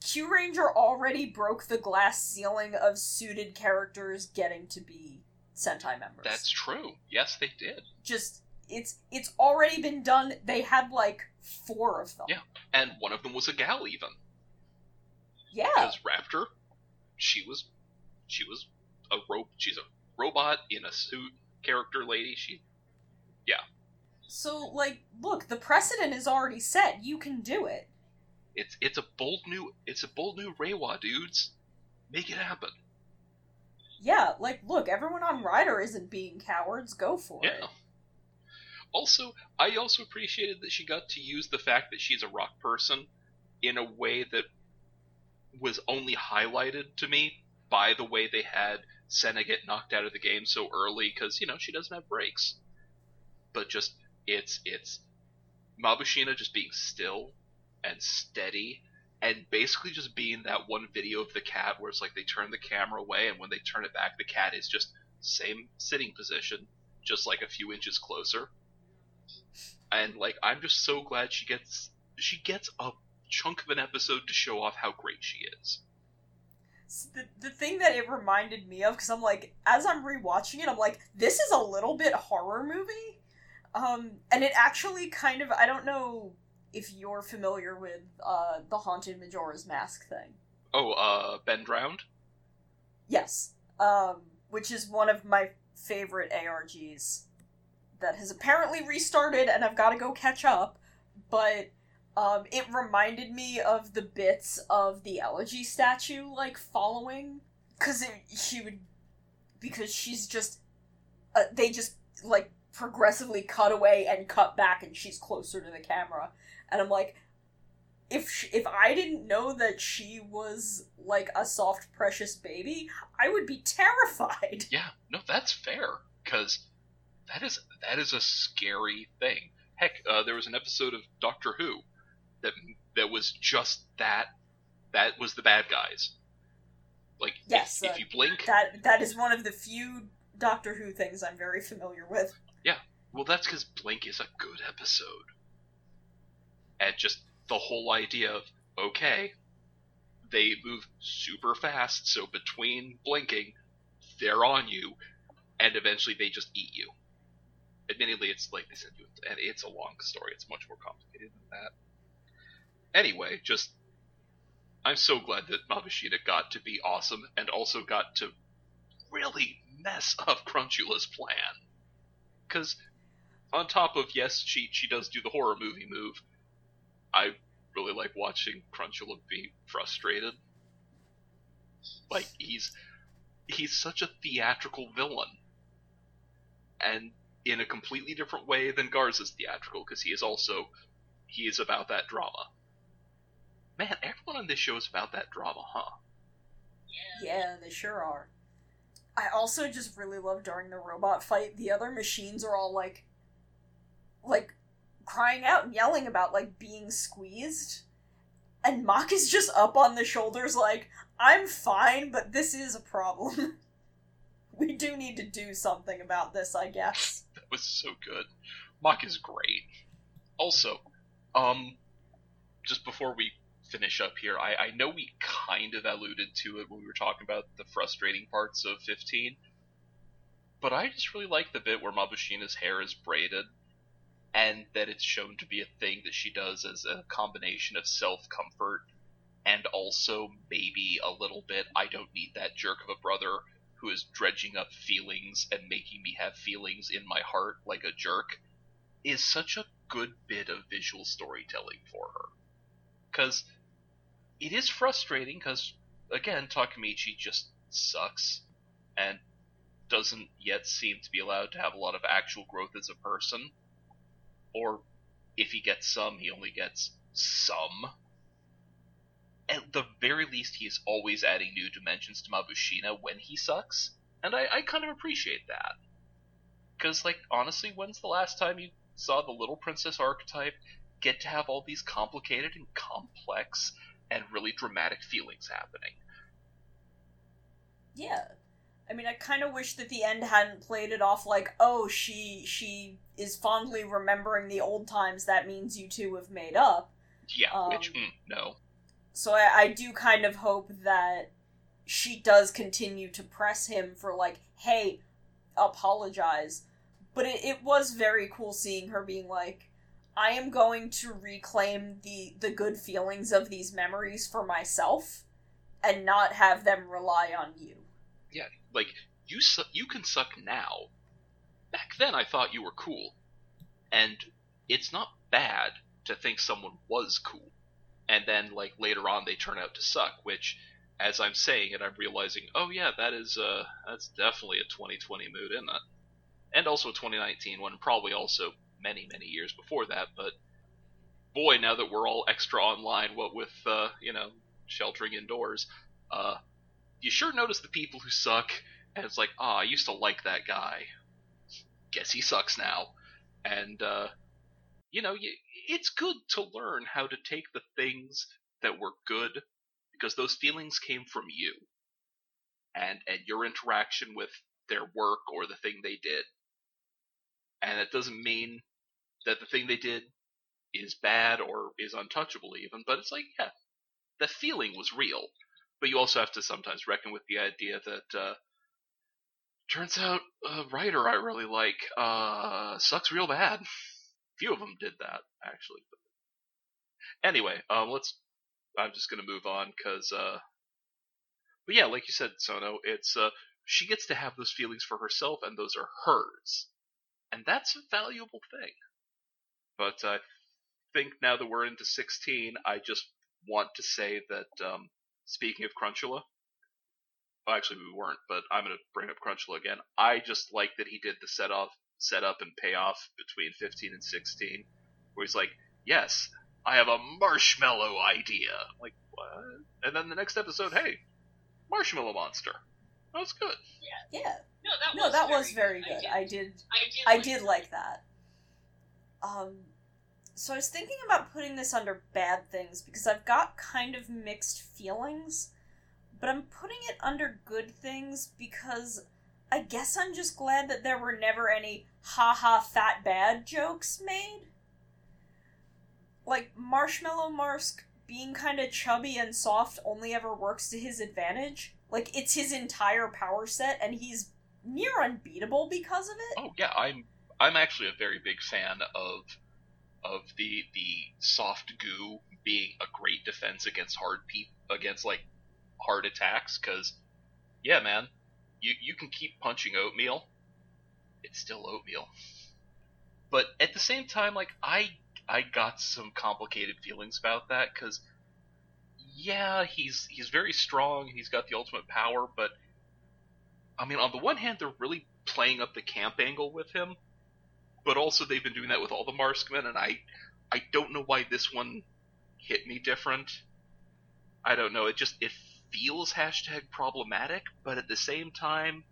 Kyuranger already broke the glass ceiling of suited characters getting to be Sentai members. That's true. Yes, they did. just it's it's already been done. They had like four of them. Yeah. And one of them was a gal even. Yeah. Because Raptor, she was she was a rope she's a robot in a suit character lady. She So like, look, the precedent is already set. You can do it. it's it's a bold new it's a bold new Reiwa dudes. Make it happen. Yeah, like look, everyone on Rider isn't being cowards. Go for it. Yeah. it. Also, I also appreciated that she got to use the fact that she's a rock person in a way that was only highlighted to me by the way they had Senna get knocked out of the game so early because you know she doesn't have breaks. But just it's it's Mabushina just being still and steady and basically just being that one video of the cat where it's like they turn the camera away and when they turn it back the cat is just same sitting position just like a few inches closer and like i'm just so glad she gets she gets a chunk of an episode to show off how great she is S- The, the thing that it reminded me of, because I'm like, as I'm rewatching it, I'm like, this is a little bit horror movie. Um, and it actually kind of, I don't know if you're familiar with uh, the Haunted Majora's Mask thing. oh uh ben drowned Yes. Um, which is one of my favorite ARGs that has apparently restarted and I've got to go catch up. But um, it reminded me of the bits of the elegy statue, like, following. Because she would. Because she's just. Uh, they just, like, progressively cut away and cut back and she's closer to the camera. And I'm like, if sh if I didn't know that she was like a soft precious baby, I would be terrified. yeah no that's fair because that is that is a scary thing heck uh, there was an episode of doctor who that that was just that that was the bad guys like Yes, if, uh, you blink That that is one of the few Doctor Who things I'm very familiar with. Well, that's because Blink is a good episode. And just the whole idea of, okay, they move super fast, so between blinking, they're on you, and eventually they just eat you. Admittedly, it's like they said, and it's a long story. It's much more complicated than that. Anyway, just I'm so glad that Mabushina got to be awesome and also got to really mess up Crunchula's plan. Because on top of yes, she she does do the horror movie move. I really like watching Crunchula be frustrated. Like he's he's such a theatrical villain, and in a completely different way than Garza's theatrical, because he is also he is about that drama. Man, everyone on this show is about that drama, huh? Yeah, they sure are. I also just really love during the robot fight, the other machines are all like like crying out and yelling about like being squeezed. And Mach is just up on the shoulders like, I'm fine, but this is a problem. we do need to do something about this, I guess. That was so good. Mach is great. Also, um, just before we finish up here, I, I know we kind of alluded to it when we were talking about the frustrating parts of 15, but I just really like the bit where Mabushina's hair is braided and that it's shown to be a thing that she does as a combination of self comfort and also maybe a little bit I don't need that jerk of a brother who is dredging up feelings and making me have feelings in my heart like a jerk is such a good bit of visual storytelling for her. Because it is frustrating, because, again, Takamichi just sucks and doesn't yet seem to be allowed to have a lot of actual growth as a person. Or if he gets some, he only gets some. At the very least, he is always adding new dimensions to Mabushina when he sucks, and I, I kind of appreciate that. Because, like, honestly, when's the last time you saw the little princess archetype get to have all these complicated and complex and really dramatic feelings happening. Yeah. I mean, I kind of wish that the end hadn't played it off like, oh, she she is fondly remembering the old times. That means you two have made up. Yeah, um, which mm, no. So I, I do kind of hope that she does continue to press him for like, hey, apologize but it, it was very cool seeing her being like i am going to reclaim the the good feelings of these memories for myself and not have them rely on you. Yeah like you su- you can suck now. Back then i thought you were cool. And it's not bad to think someone was cool. And then like later on they turn out to suck which as i'm saying it i'm realizing oh yeah that is uh that's definitely a 2020 mood isn't it? And also 2019 when probably also many many years before that. But boy, now that we're all extra online, what with uh, you know sheltering indoors, uh, you sure notice the people who suck, and it's like, ah, oh, I used to like that guy. Guess he sucks now, and uh, you know, it's good to learn how to take the things that were good because those feelings came from you and and your interaction with their work or the thing they did and it doesn't mean that the thing they did is bad or is untouchable even, but it's like, yeah, the feeling was real. But you also have to sometimes reckon with the idea that uh, turns out a writer I really like uh, sucks real bad. Few of them did that actually. But anyway, um, let's. I'm just gonna move on because. Uh, but yeah, like you said, Sono, it's uh, she gets to have those feelings for herself, and those are hers and that's a valuable thing. But I think now that we're into 16, I just want to say that um, speaking of Crunchula, well, actually we weren't, but I'm going to bring up Crunchula again. I just like that he did the set off, set up and payoff between 15 and 16, where he's like, "Yes, I have a marshmallow idea." I'm like what? And then the next episode, hey, marshmallow monster. That was good. Yeah. Yeah. No, that no, was that very was very good. good. I I did. did. I did. I did like that. Um, so I was thinking about putting this under bad things because I've got kind of mixed feelings, but I'm putting it under good things because I guess I'm just glad that there were never any haha fat bad jokes made. Like Marshmallow Marsk being kind of chubby and soft only ever works to his advantage. Like it's his entire power set and he's near unbeatable because of it. Oh yeah, I'm I'm actually a very big fan of of the the soft goo being a great defense against hard pe- against like hard attacks because yeah man you you can keep punching oatmeal. It's still oatmeal. But at the same time like i i got some complicated feelings about that because yeah he's he's very strong and he's got the ultimate power but I mean, on the one hand, they're really playing up the camp angle with him, but also they've been doing that with all the Marskmen, and I, I don't know why this one hit me different. I don't know. It just it feels hashtag problematic, but at the same time,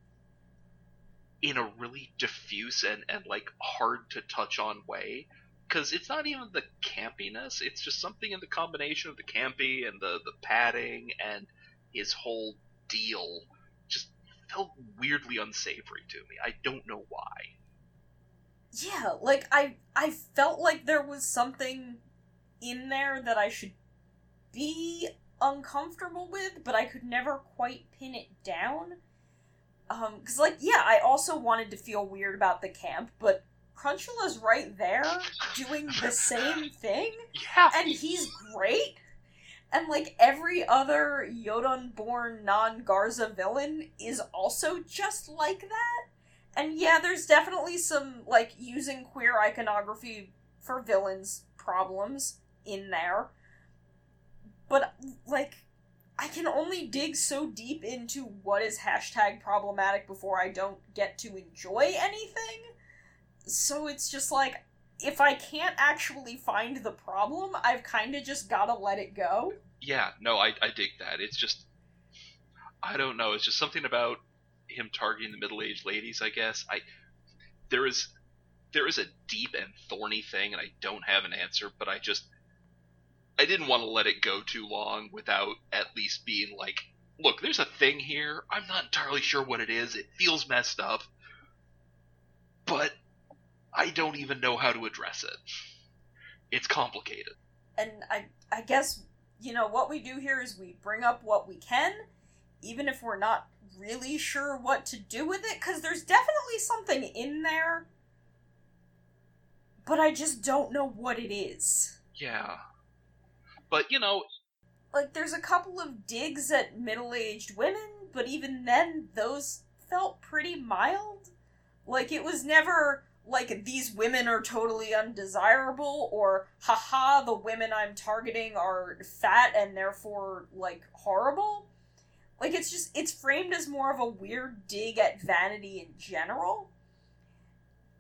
in a really diffuse and and like hard to touch on way. Because it's not even the campiness; it's just something in the combination of the campy and the the padding and his whole deal just felt weirdly unsavory to me. I don't know why. Yeah, like I I felt like there was something in there that I should be uncomfortable with, but I could never quite pin it down. Um, cause like, yeah, I also wanted to feel weird about the camp, but Crunchula's right there doing the same thing, Yeah. and he's great. And like every other Yodon born non Garza villain is also just like that. And yeah, there's definitely some like using queer iconography for villains problems in there. But like I can only dig so deep into what is hashtag problematic before I don't get to enjoy anything. So it's just like if I can't actually find the problem, I've kind of just gotta let it go. Yeah, no, I, I dig that. It's just, I don't know. It's just something about him targeting the middle-aged ladies. I guess I there is there is a deep and thorny thing, and I don't have an answer, but I just I didn't want to let it go too long without at least being like, look, there's a thing here. I'm not entirely sure what it is. It feels messed up, but I don't even know how to address it. It's complicated. And I I guess you know what we do here is we bring up what we can, even if we're not really sure what to do with it, because there's definitely something in there, but I just don't know what it is. Yeah. But, you know, Like, there's a couple of digs at middle aged women, but even then, those felt pretty mild. Like, it was never like these women are totally undesirable or haha the women i'm targeting are fat and therefore like horrible like it's just it's framed as more of a weird dig at vanity in general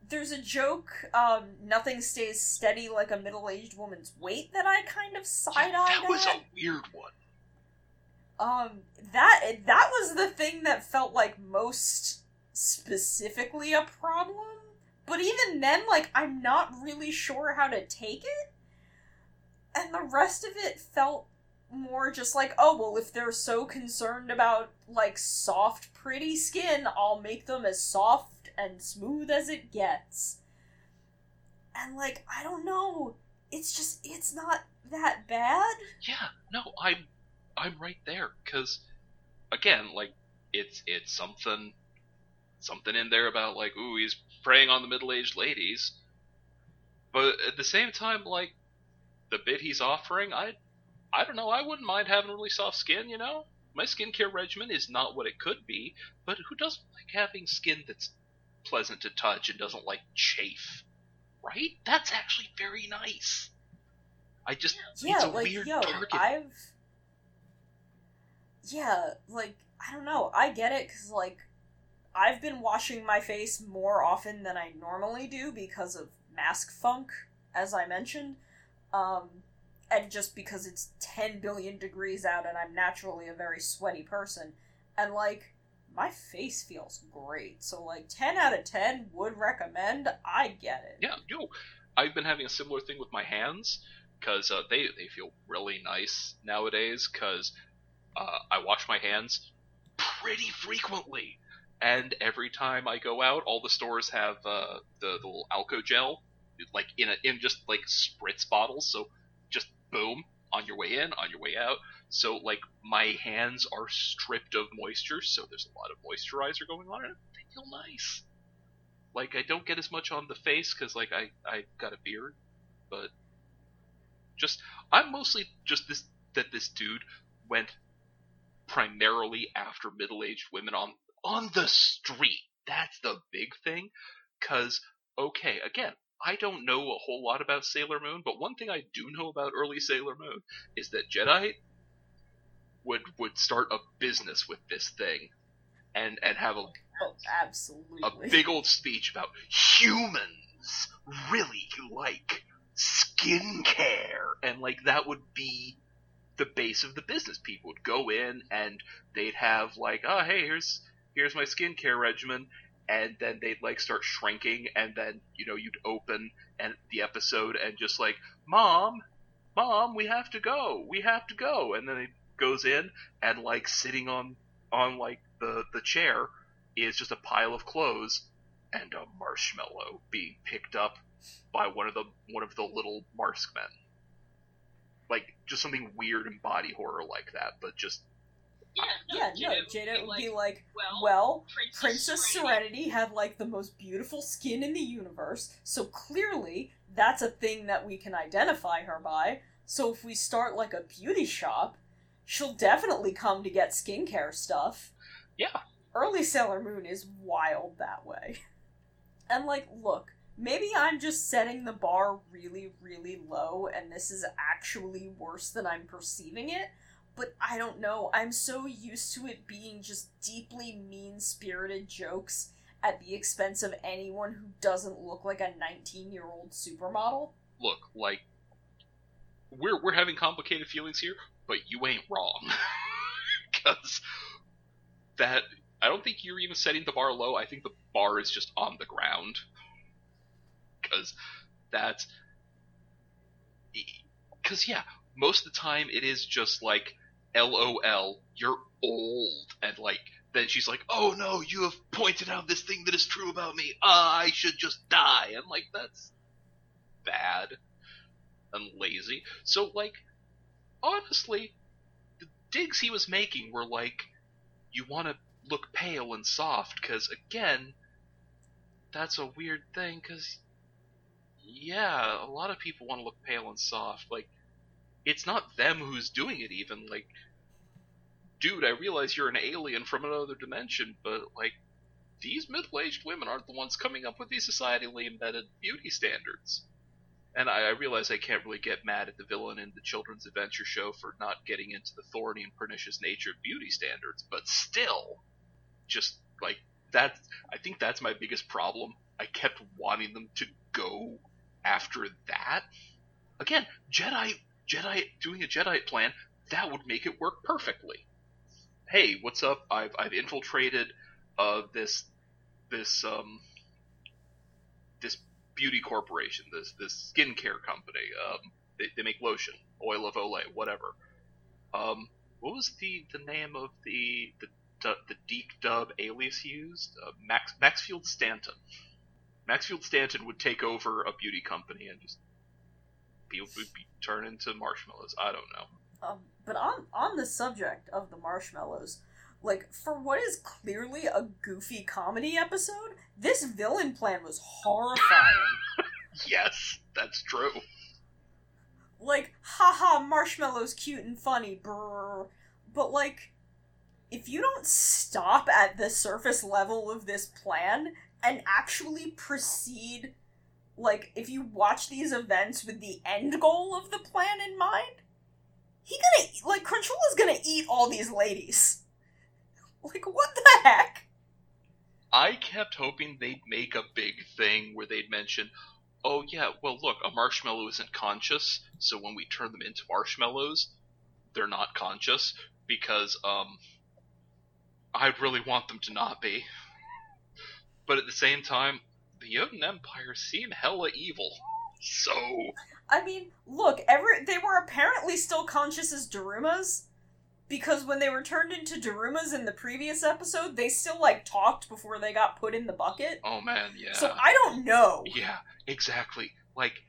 there's a joke um nothing stays steady like a middle-aged woman's weight that i kind of side-eyed that was at. a weird one. Um, that that was the thing that felt like most specifically a problem. But even then, like I'm not really sure how to take it. And the rest of it felt more just like, oh well, if they're so concerned about like soft, pretty skin, I'll make them as soft and smooth as it gets. And like, I don't know. It's just it's not that bad. Yeah, no, I'm I'm right there cuz again, like it's it's something something in there about like ooh, he's preying on the middle-aged ladies. But at the same time like the bit he's offering, I I don't know, I wouldn't mind having really soft skin, you know? My skincare regimen is not what it could be, but who doesn't like having skin that's pleasant to touch and doesn't like chafe? Right? That's actually very nice. I just yeah, it's a like weird yo, target. I've yeah, like I don't know, I get it because like I've been washing my face more often than I normally do because of mask funk, as I mentioned, um, and just because it's ten billion degrees out and I'm naturally a very sweaty person, and like my face feels great, so like ten out of ten would recommend. I get it. Yeah, yo, I've been having a similar thing with my hands because uh, they they feel really nice nowadays because uh, I wash my hands pretty frequently, and every time I go out, all the stores have uh, the, the little Alco gel, like in a in just like spritz bottles, so boom on your way in, on your way out. So like my hands are stripped of moisture, so there's a lot of moisturizer going on, and they feel nice. Like I don't get as much on the face because like I I got a beard, but just I'm mostly just this that this dude went primarily after middle-aged women on on the street. That's the big thing, cause okay, again, I don't know a whole lot about Sailor Moon, but one thing I do know about early Sailor Moon is that Jadeite would would start a business with this thing, and and have a Oh, absolutely. a big old speech about humans really like skincare. And like that would be the base of the business. People would go in and they'd have like oh hey here's here's my skincare regimen and then they'd like start shrinking and then you know you'd open and the episode and just like mom mom we have to go we have to go and then it goes in and like sitting on on like the the chair is just a pile of clothes and a marshmallow being picked up by one of the one of the little Marskmen. Like just something weird and body horror like that, but just Yeah, uh, no, yeah, no, Jadeite Jadeite would be like, like, well, well, Princess, Princess Serenity had like the most beautiful skin in the universe, so clearly that's a thing that we can identify her by. So if we start like a beauty shop, she'll definitely come to get skincare stuff. yeah. Early Sailor Moon is wild that way. And like, look, maybe I'm just setting the bar really, really low and this is actually worse than I'm perceiving it, but I don't know. I'm so used to it being just deeply mean spirited jokes at the expense of anyone who doesn't look like a 19 year old supermodel. Look, like we're we're having complicated feelings here, but you ain't wrong. Cuz that I don't think you're even setting the bar low. I think the bar is just on the ground. Cuz that's cuz yeah, most of the time it is just like LOL, you're old and like then she's like, "Oh no, you have pointed out this thing that is true about me. I should just die." And like that's bad and lazy. So like honestly, the digs he was making were like you want to look pale and soft cuz again, that's a weird thing cuz yeah, a lot of people want to look pale and soft. Like it's not them who's doing it even like dude, I realize you're an alien from another dimension, but like these middle-aged women aren't the ones coming up with these societally embedded beauty standards. And I, I realize I can't really get mad at the villain in the children's adventure show for not getting into the thorny and pernicious nature of beauty standards, but still, just like that, I think that's my biggest problem. I kept wanting them to go after that. Again, Jadeite, Jadeite doing a Jadeite plan that would make it work perfectly hey, what's up? I've I've infiltrated uh, this this um this beauty corporation, this this skincare company. Um, they, they make lotion, oil of Olay, whatever. Um, what was the the name of the the the DiC Dub alias used? Uh, Max Maxfield Stanton. Maxfield Stanton would take over a beauty company and just people would be turn into marshmallows. I don't know. Um, but on on the subject of the marshmallows, like for what is clearly a goofy comedy episode, this villain plan was horrifying. yes, that's true. like, haha, marshmallows cute and funny, brr. But like, if you don't stop at the surface level of this plan and actually proceed, like, if you watch these events with the end goal of the plan in mind, he gonna like Crunchula's gonna eat all these ladies. Like what the heck? I kept hoping they'd make a big thing where they'd mention, oh yeah, well look, a marshmallow isn't conscious, so when we turn them into marshmallows, they're not conscious because um I'd really want them to not be. But at the same time, the Yodon Empire seem hella evil. So I mean, look, every they were apparently still conscious as Darumas because when they were turned into Darumas in the previous episode, they still like talked before they got put in the bucket. Oh man, yeah. So I don't know. Yeah, exactly. Like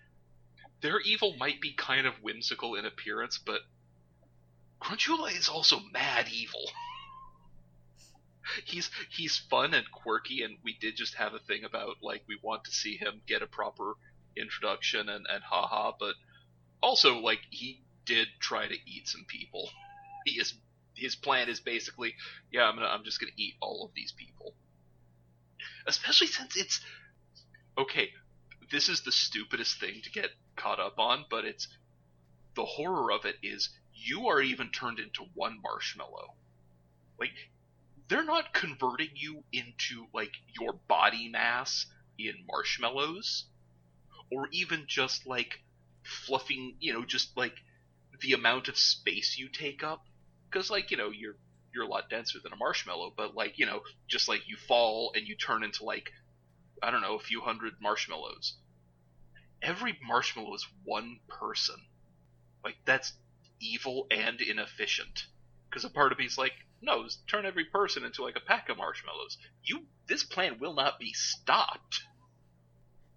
their evil might be kind of whimsical in appearance, but Crunchula is also mad evil. he's he's fun and quirky, and we did just have a thing about like we want to see him get a proper introduction and and haha, but also like he did try to eat some people. He is his plan is basically, yeah, I'm gonna I'm just gonna eat all of these people. Especially since it's okay. This is the stupidest thing to get caught up on, but it's the horror of it is you are even turned into one marshmallow. Like they're not converting you into like your body mass in marshmallows or even just like fluffing, you know, just like the amount of space you take up because like, you know, you're you're a lot denser than a marshmallow, but like, you know, just like you fall and you turn into like I don't know, a few hundred marshmallows. Every marshmallow is one person. Like that's evil and inefficient. Because a part of me's like, No, turn every person into like a pack of marshmallows. You, this plan will not be stopped.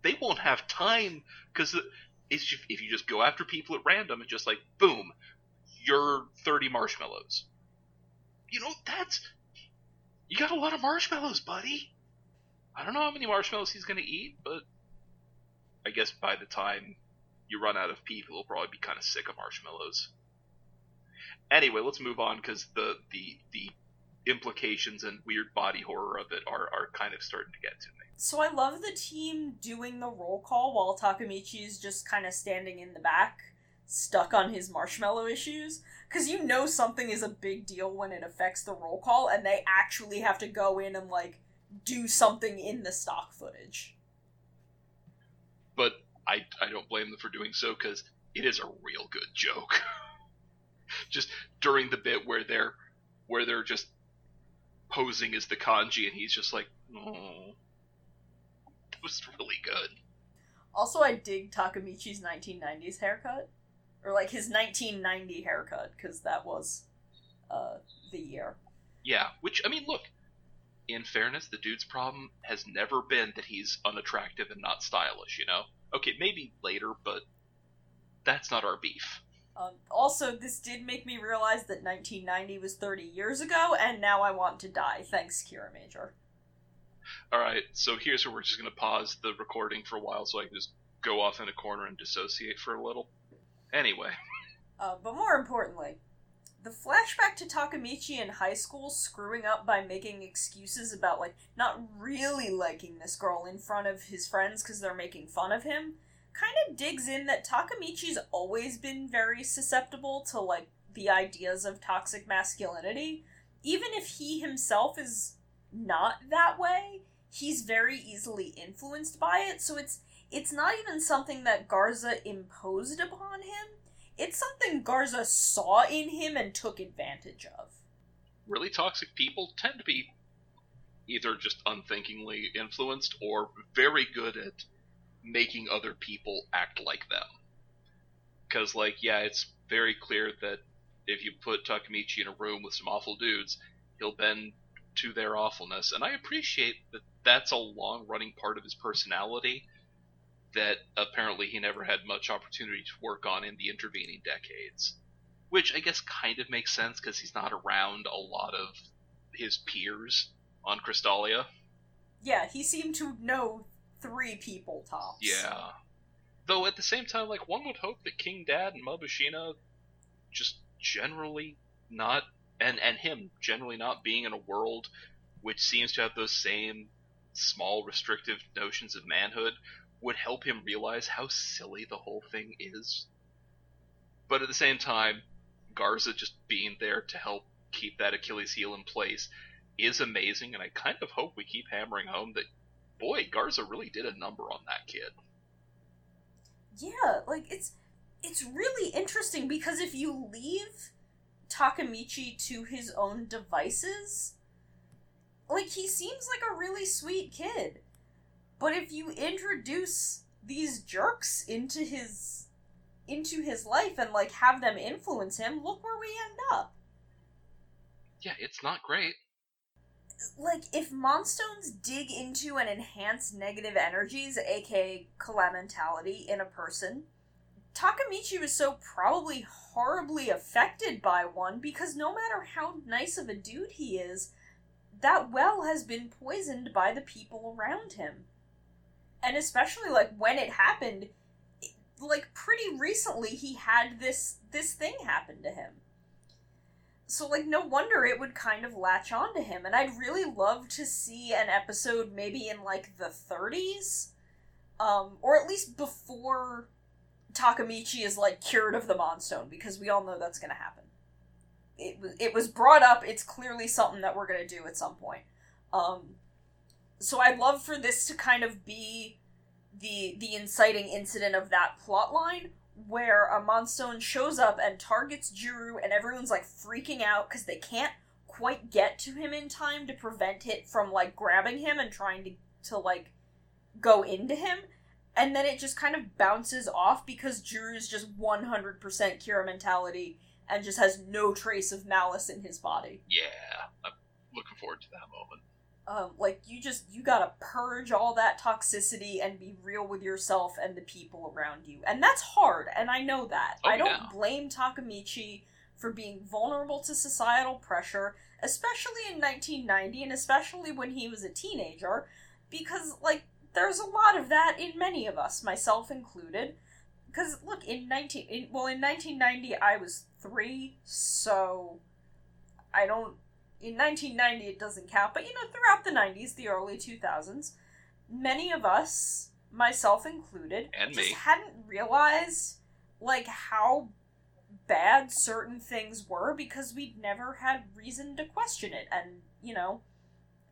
They won't have time because if you just go after people at random and just like boom, you're 30 marshmallows. You know that's you got a lot of marshmallows, buddy. I don't know how many marshmallows he's gonna eat, but I guess by the time you run out of people, he'll probably be kind of sick of marshmallows. Anyway, let's move on because the the the implications and weird body horror of it are are kind of starting to get to me. So I love the team doing the roll call while Takamichi is just kind of standing in the back, stuck on his marshmallow issues. Because you know something is a big deal when it affects the roll call, and they actually have to go in and like do something in the stock footage. But I I don't blame them for doing so because it is a real good joke. just during the bit where they're where they're just posing as the kanji and he's just like, oh, it was really good. Also, I dig takamichi's 1990s haircut, or like his 1990 haircut, because that was uh, the year. Yeah, which I mean, look. In fairness, the dude's problem has never been that he's unattractive and not stylish. You know, okay, maybe later, but that's not our beef. Um, also, this did make me realize that 1990 was 30 years ago, and now I want to die. Thanks, Kiramager. Alright, so here's where we're just going to pause the recording for a while so I can just go off in a corner and dissociate for a little. Anyway. Uh, but more importantly, the flashback to Takamichi in high school screwing up by making excuses about, like, not really liking this girl in front of his friends because they're making fun of him kind of digs in that Takamichi's always been very susceptible to like the ideas of toxic masculinity. Even if he himself is not that way, he's very easily influenced by it. So it's it's not even something that Garza imposed upon him. It's something Garza saw in him and took advantage of. Really toxic people tend to be either just unthinkingly influenced or very good at making other people act like them. Because, like, yeah, it's very clear that if you put Takamichi in a room with some awful dudes, he'll bend to their awfulness. And I appreciate that that's a long running part of his personality that apparently he never had much opportunity to work on in the intervening decades. Which I guess kind of makes sense because he's not around a lot of his peers on Crystallia. Yeah, he seemed to know three people tops. Yeah. Though at the same time, like one would hope that King Dad and Mabushina just generally not and and him generally not being in a world which seems to have those same small restrictive notions of manhood would help him realize how silly the whole thing is. But at the same time, Garza just being there to help keep that Achilles heel in place is amazing, and I kind of hope we keep hammering home that boy, Garza really did a number on that kid. Yeah, like it's it's really interesting because if you leave Takamichi to his own devices, like he seems like a really sweet kid. But if you introduce these jerks into his into his life and like have them influence him, look where we end up. Yeah, it's not great like if monstones dig into and enhance negative energies, aka calamentality, in a person, Takamichi was so probably horribly affected by one because no matter how nice of a dude he is, that well has been poisoned by the people around him. And especially like when it happened, like pretty recently he had this this thing happen to him so like no wonder it would kind of latch on to him and i'd really love to see an episode maybe in like the 30s um or at least before takamichi is like cured of the monstone because we all know that's going to happen. It, it was brought up it's clearly something that we're going to do at some point. Um so i'd love for this to kind of be the the inciting incident of that plot line where a Monstone shows up and targets Juru, and everyone's like freaking out because they can't quite get to him in time to prevent it from like grabbing him and trying to to like go into him. And then it just kind of bounces off because Juru's just 100% Kira mentality and just has no trace of malice in his body. Yeah, I'm looking forward to that moment. Um, like you just you gotta purge all that toxicity and be real with yourself and the people around you, and that's hard. And I know that. Oh, I don't yeah. blame Takamichi for being vulnerable to societal pressure, especially in 1990, and especially when he was a teenager, because like there's a lot of that in many of us, myself included. Because look, in 19 in, well in 1990 I was three, so I don't in 1990 it doesn't count but you know throughout the 90s the early 2000s many of us myself included And just me. hadn't realized like how bad certain things were because we'd never had reason to question it. And you know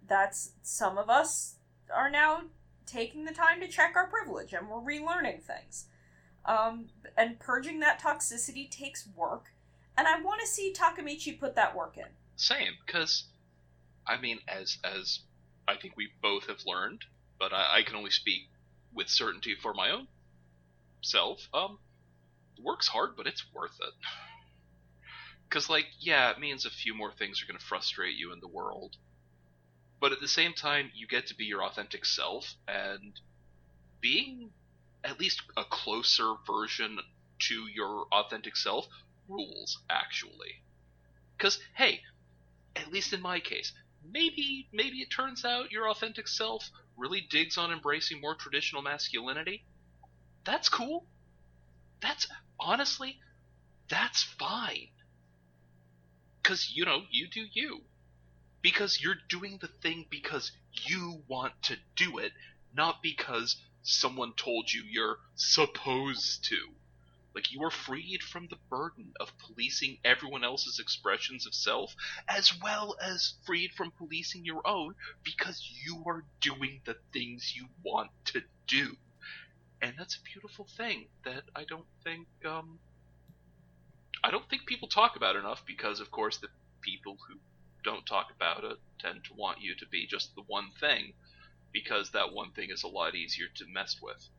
that's some of us are now taking the time to check our privilege and we're relearning things. Um, and purging that toxicity takes work. And i want to see takamichi put that work in Same, because I mean, as as I think we both have learned, but I, I can only speak with certainty for my own self. Um, work's hard, but it's worth it. Because, like, yeah, it means a few more things are going to frustrate you in the world, but at the same time, you get to be your authentic self, and being at least a closer version to your authentic self rules, actually. Because, hey, at least in my case, maybe maybe it turns out your authentic self really digs on embracing more traditional masculinity. That's cool. That's honestly, that's fine. Cause you know, you do you. Because you're doing the thing because you want to do it, not because someone told you you're supposed to. Like you are freed from the burden of policing everyone else's expressions of self, as well as freed from policing your own because you are doing the things you want to do. And that's a beautiful thing that I don't think um I don't think people talk about enough because of course the people who don't talk about it tend to want you to be just the one thing because that one thing is a lot easier to mess with.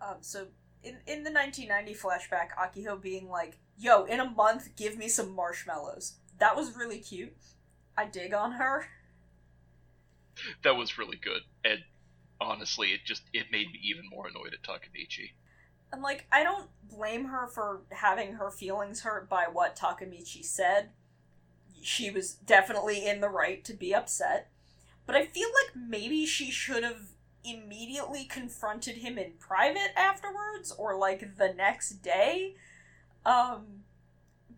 Um, so in in the 1990 flashback, Akiho being like, "Yo, in a month, give me some marshmallows." That was really cute. I dig on her. That was really good. And honestly, it just it made me even more annoyed at Takamichi. And like, I don't blame her for having her feelings hurt by what Takamichi said. She was definitely in the right to be upset. But I feel like maybe she should have immediately confronted him in private afterwards or like the next day. Um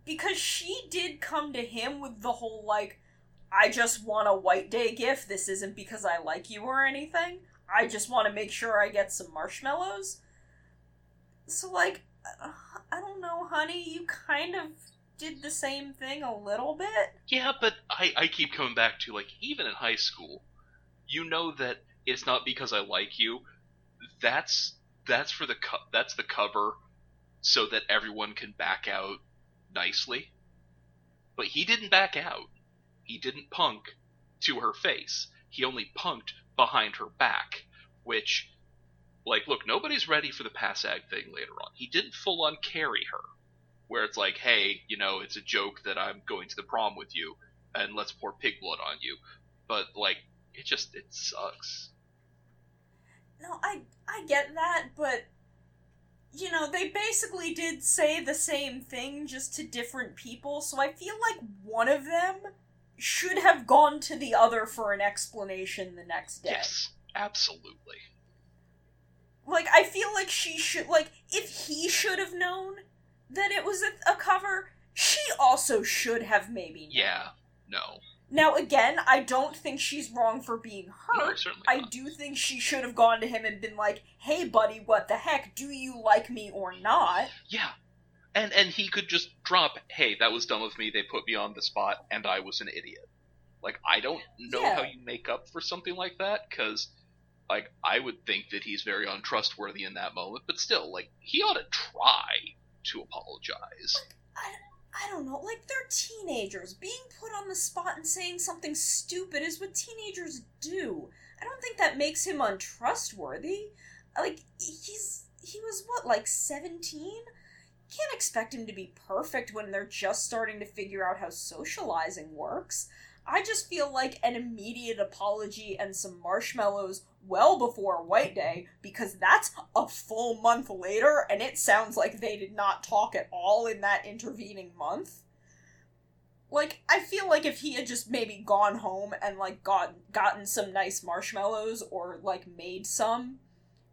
because she did come to him with the whole like I just want a white day gift. This isn't because I like you or anything. I just want to make sure I get some marshmallows. So like uh, I don't know, honey, you kind of did the same thing a little bit. Yeah, but I, I keep coming back to like even in high school, you know that it's not because I like you. That's that's for the co- that's the cover, so that everyone can back out nicely. But he didn't back out. He didn't punk to her face. He only punked behind her back, which, like, look, nobody's ready for the pass ag thing later on. He didn't full on carry her where it's like, hey, you know, it's a joke that I'm going to the prom with you, and let's pour pig blood on you. But like, it just it sucks. No, I I get that, but you know, they basically did say the same thing just to different people, so I feel like one of them should have gone to the other for an explanation the next day. Yes, absolutely. Like I feel like she should like if he should have known that it was a, a cover, she also should have maybe known. Yeah, no, Now again, I don't think she's wrong for being no, hurt. certainly I do think she should have gone to him and been like, "Hey, buddy, what the heck? Do you like me or not?" Yeah, and and he could just drop, hey, that was dumb of me. They put me on the spot, and I was an idiot. Like I don't know Yeah. how you make up for something like that, because. Like I would think that he's very untrustworthy in that moment, but still, like he ought to try to apologize. I, I don't know. Like they're teenagers. Being put on the spot and saying something stupid is what teenagers do. I don't think that makes him untrustworthy. Like he's he was what like 17? can't expect him to be perfect when they're just starting to figure out how socializing works. I just feel like an immediate apology and some marshmallows well before White Day, because that's a full month later, and it sounds like they did not talk at all in that intervening month. Like, I feel like if he had just maybe gone home and like got gotten some nice marshmallows or like made some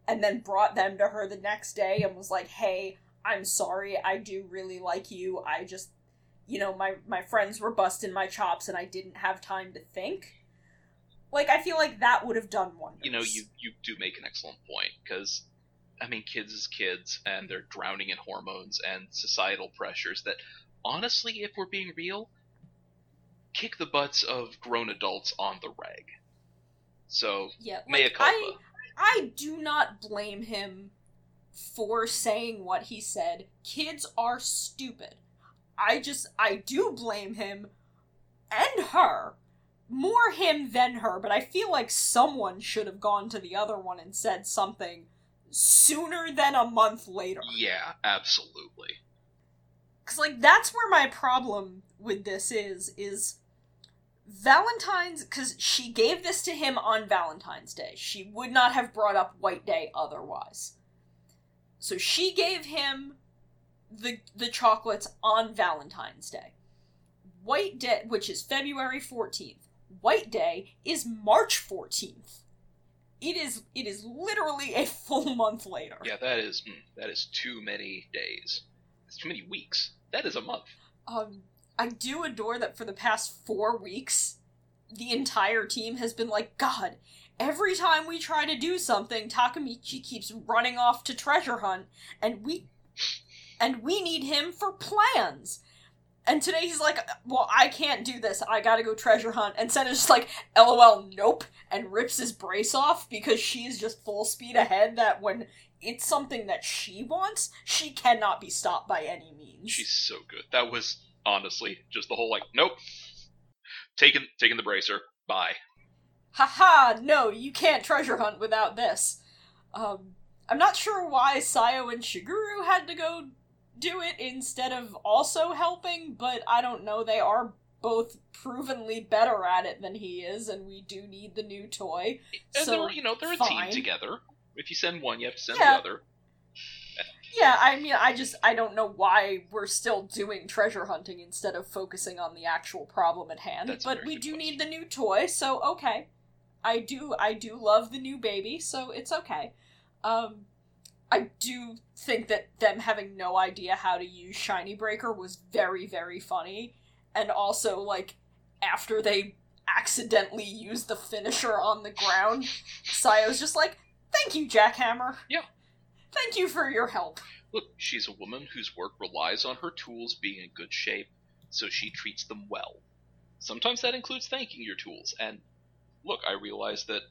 and then brought them to her the next day and was like, "Hey, I'm sorry. I do really like you. I just you know, my my friends were busting my chops and I didn't have time to think." Like I feel like that would have done wonders. You know, you you do make an excellent point because I mean, kids is kids and they're drowning in hormones and societal pressures that honestly, if we're being real, kick the butts of grown adults on the reg. So, yeah, mea like, culpa. I I do not blame him for saying what he said. Kids are stupid. I just I do blame him and her. More him than her, but I feel like someone should have gone to the other one and said something sooner than a month later. Yeah, absolutely. Cuz like that's where my problem with this is is Valentine's cuz she gave this to him on Valentine's Day. She would not have brought up White Day otherwise. So she gave him the the chocolates on Valentine's Day. White Day, which is February 14th. White Day is March 14th. It is it is literally a full month later. Yeah, that is mm, that is too many days. It's too many weeks. That is a month. Um, I do adore that for the past four weeks, the entire team has been like, God, every time we try to do something, Takamichi keeps running off to treasure hunt, and we and we need him for plans. And today he's like, Well, I can't do this. I gotta go treasure hunt. And Senna's just like, LOL, nope, and rips his brace off because she's just full speed ahead that when it's something that she wants, she cannot be stopped by any means. She's so good. That was honestly just the whole like, nope, taking taking the bracer. Bye. haha, no, you can't treasure hunt without this. Um, I'm not sure why Sayo and Shiguru had to go do it instead of also helping, but I don't know, they are both provenly better at it than he is, and we do need the new toy. And So, they're you know they're a team together. If you send one, you have to send Yeah. the other. Yeah, I mean, I just, I don't know why we're still doing treasure hunting instead of focusing on the actual problem at hand, That's but we do question. need the new toy, so okay. I do, I do love the new baby, so it's okay. Um, I do think that them having no idea how to use Shiny Breaker was very, very funny. And also, like, after they accidentally used the finisher on the ground, Sayo's just like, Thank you, Jackhammer. Yeah. Thank you for your help. Look, she's a woman whose work relies on her tools being in good shape, so she treats them well. Sometimes that includes thanking your tools, and look, I realize that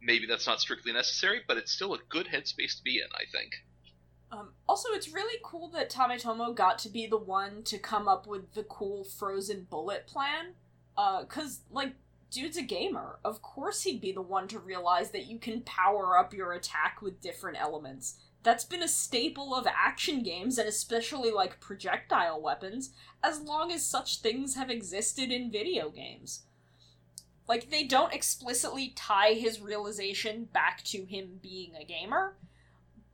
maybe that's not strictly necessary, but it's still a good headspace to be in, I think. Um, also, it's really cool that Tametomo got to be the one to come up with the cool frozen bullet plan. Uh, cause, like, dude's a gamer. Of course he'd be the one to realize that you can power up your attack with different elements. That's been a staple of action games, and especially, like, projectile weapons, as long as such things have existed in video games. Like, they don't explicitly tie his realization back to him being a gamer,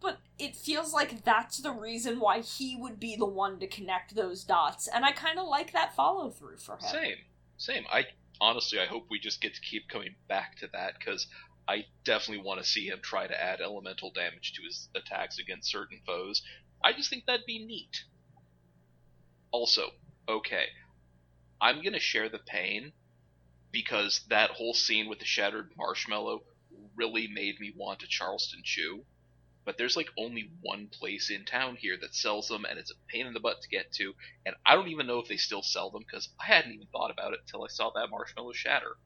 but it feels like that's the reason why he would be the one to connect those dots, and I kind of like that follow through for him. Same, same. I honestly, I hope we just get to keep coming back to that because I definitely want to see him try to add elemental damage to his attacks against certain foes. I just think that'd be neat. Also, okay, I'm gonna share the pain because that whole scene with the shattered marshmallow really made me want a Charleston Chew. But there's like only one place in town here that sells them, and it's a pain in the butt to get to. And I don't even know if they still sell them because I hadn't even thought about it until I saw that marshmallow shatter.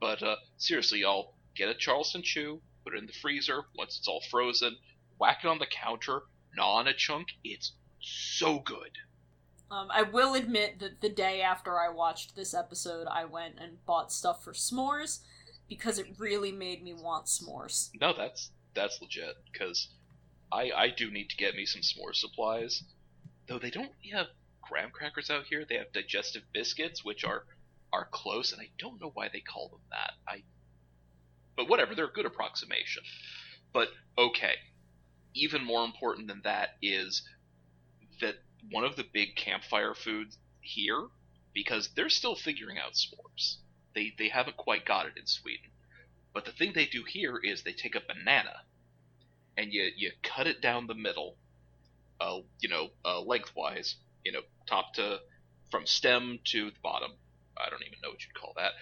But uh, seriously, y'all, get a Charleston Chew, put it in the freezer. Once it's all frozen, whack it on the counter, gnaw on a chunk. It's so good. Um, I will admit that the day after I watched this episode, I went and bought stuff for s'mores because it really made me want s'mores. No, that's that's legit because I I do need to get me some s'more supplies though they don't have graham crackers out here. They have digestive biscuits, which are are close, and I don't know why they call them that. I, but whatever, they're a good approximation. But okay, even more important than that is that one of the big campfire foods here, because they're still figuring out s'mores. They they haven't quite got it in Sweden. But the thing they do here is they take a banana and you you cut it down the middle, uh, you know, uh, lengthwise, you know, top to from stem to the bottom. I don't even know what you'd call that,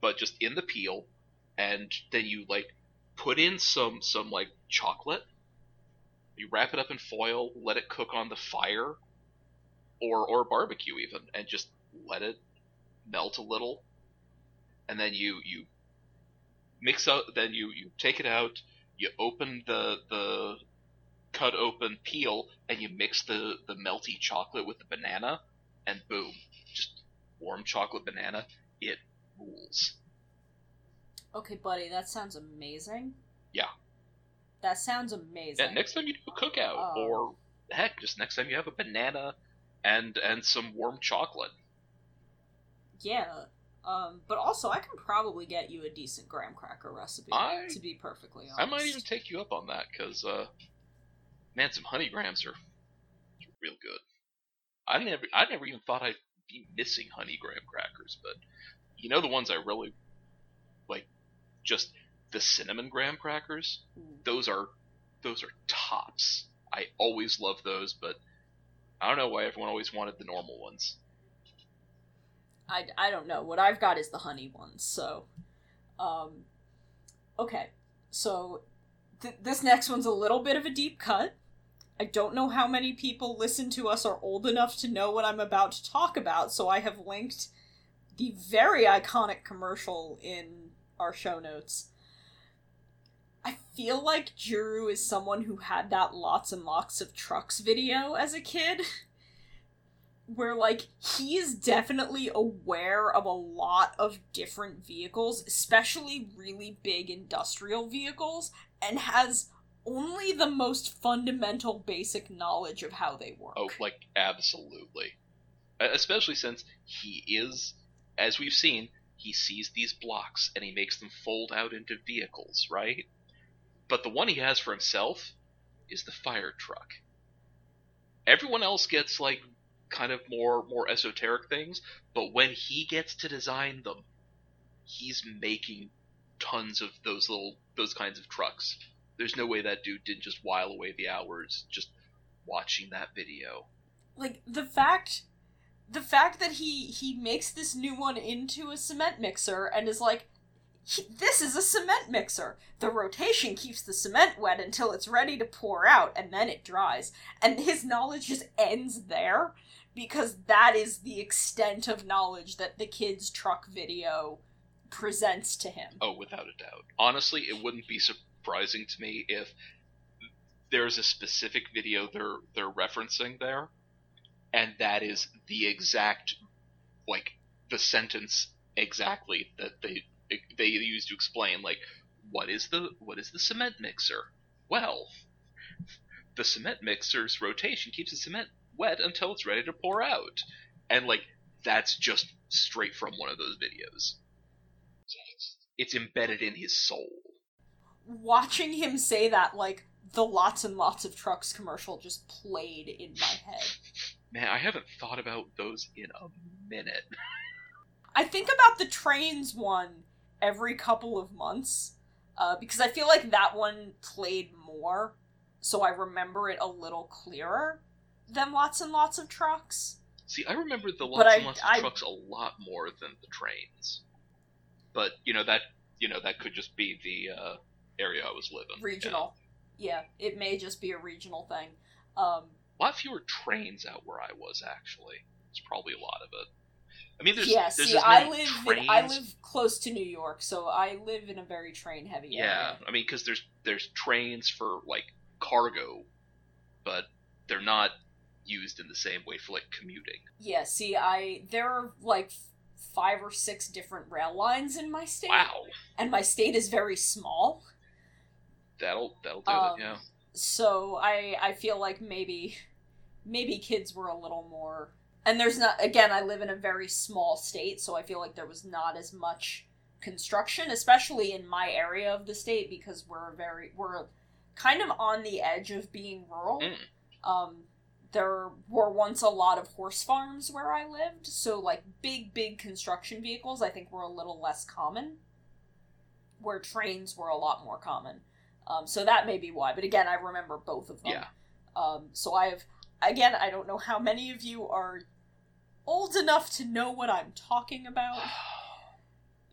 but just in the peel, and then you like put in some some like chocolate. You wrap it up in foil, let it cook on the fire, or or barbecue even, and just let it melt a little, and then you you mix out. Then you you take it out. You open the the cut open peel, and you mix the the melty chocolate with the banana, and boom, just warm chocolate banana. It rules. Okay, buddy, that sounds amazing. Yeah. That sounds amazing. Yeah, next time you do a cookout, Oh. or heck, just next time you have a banana and and some warm chocolate. Yeah. Um, but also, I can probably get you a decent graham cracker recipe. I- to be perfectly honest, I might even take you up on that because, uh, man, some honey grams are real good. I never, I never even thought I'd be missing honey graham crackers, but you know the ones I really like, just the cinnamon graham crackers. Those are, those are tops. I always love those, but I don't know why everyone always wanted the normal ones. I, I don't know. What I've got is the honey ones. So, um, okay. So, th- this next one's a little bit of a deep cut. I don't know how many people listen to us are old enough to know what I'm about to talk about, so I have linked the very iconic commercial in our show notes. I feel like Juru is someone who had that lots and lots of trucks video as a kid. where like he is definitely aware of a lot of different vehicles, especially really big industrial vehicles, and has only the most fundamental basic knowledge of how they work. Oh, like absolutely. Especially since he is, as we've seen, he sees these blocks and he makes them fold out into vehicles, right? But the one he has for himself is the fire truck. Everyone else gets like kind of more more esoteric things, but when he gets to design them, he's making tons of those little those kinds of trucks. There's no way that dude didn't just while away the hours just watching that video. like the fact the fact that he he makes this new one into a cement mixer and is like "He- this is a cement mixer. The rotation keeps the cement wet until it's ready to pour out and then it dries. And his knowledge just ends there because that is the extent of knowledge that the kids truck video presents to him. Oh, without a doubt. Honestly, it wouldn't be surprising to me if there's a specific video they're they're referencing there, and that is the exact like the sentence exactly that they they use to explain like what is the what is the cement mixer? Well, the cement mixer's rotation keeps the cement wet until it's ready to pour out, and like that's just straight from one of those videos it's embedded in his soul. watching him say that like the lots and lots of trucks commercial just played in my head Man, I haven't thought about those in a minute. I think about the trains one every couple of months uh, because I feel like that one played more, so I remember it a little clearer than lots and lots of trucks. See, I remember the lots I- and lots of I- trucks a lot more than the trains. But you know that you know that could just be the uh, area I was living. Regional. Yeah, it may just be a regional thing. Um, A lot fewer trains out where I was actually. It's probably a lot of it. I mean, there's yeah, there's see, I live trains. in, I live close to New York, so I live in a very train heavy area. Yeah, area. I mean, because there's there's trains for like cargo, but they're not used in the same way for like commuting. Yeah, see, I there are like five or six different rail lines in my state, Wow, and my state is very small. that'll that'll do Um, it. Yeah. So I I feel like maybe maybe kids were a little more and there's not again i live in a very small state so i feel like there was not as much construction especially in my area of the state because we're very we're kind of on the edge of being rural Mm. um there were once a lot of horse farms where i lived so like big big construction vehicles i think were a little less common where trains were a lot more common um, so that may be why but again i remember both of them Yeah. um, so I have, again, I don't know how many of you are old enough to know what I'm talking about.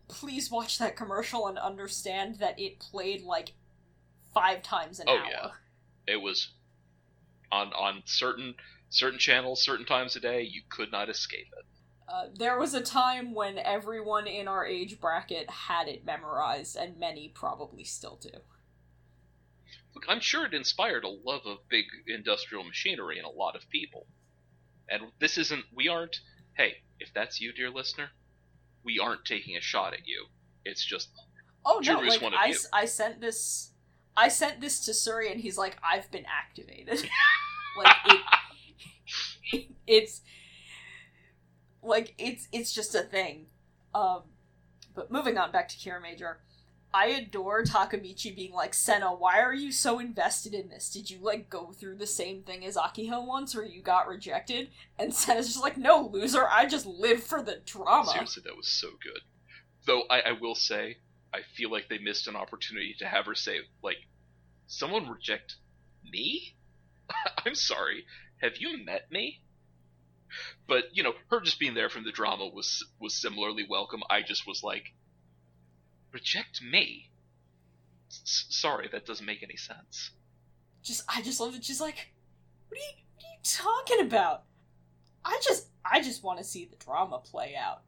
Please watch that commercial and understand that it played like five times an Oh, hour. Oh yeah. It was on on certain certain channels, certain times a day. You could not escape it. Uh, there was a time when everyone in our age bracket had it memorized, and many probably still do. I'm sure it inspired a love of big industrial machinery in a lot of people. And this isn't. We aren't. Hey, if that's you, dear listener, we aren't taking a shot at you. It's just Oh no! Like one of I, you. I sent this, I sent this to Surrey, and he's like, "I've been activated." like it, it, it's like it's it's just a thing. Um, but moving on back to Kiramager, I adore Takamichi being like, "Senna, why are you so invested in this? Did you like go through the same thing as Akiho once, where you got rejected?" And Senna's just like, "No, loser, I just live for the drama." seriously, that was so good. Though I, I will say, I feel like they missed an opportunity to have her say, like, someone reject me? I'm sorry. Have you met me? But you know, her just being there from the drama was was similarly welcome. I just was like, reject me? S- sorry, that doesn't make any sense. just I just love that She's like, "What are you, what are you talking about? I just I just want to see the drama play out.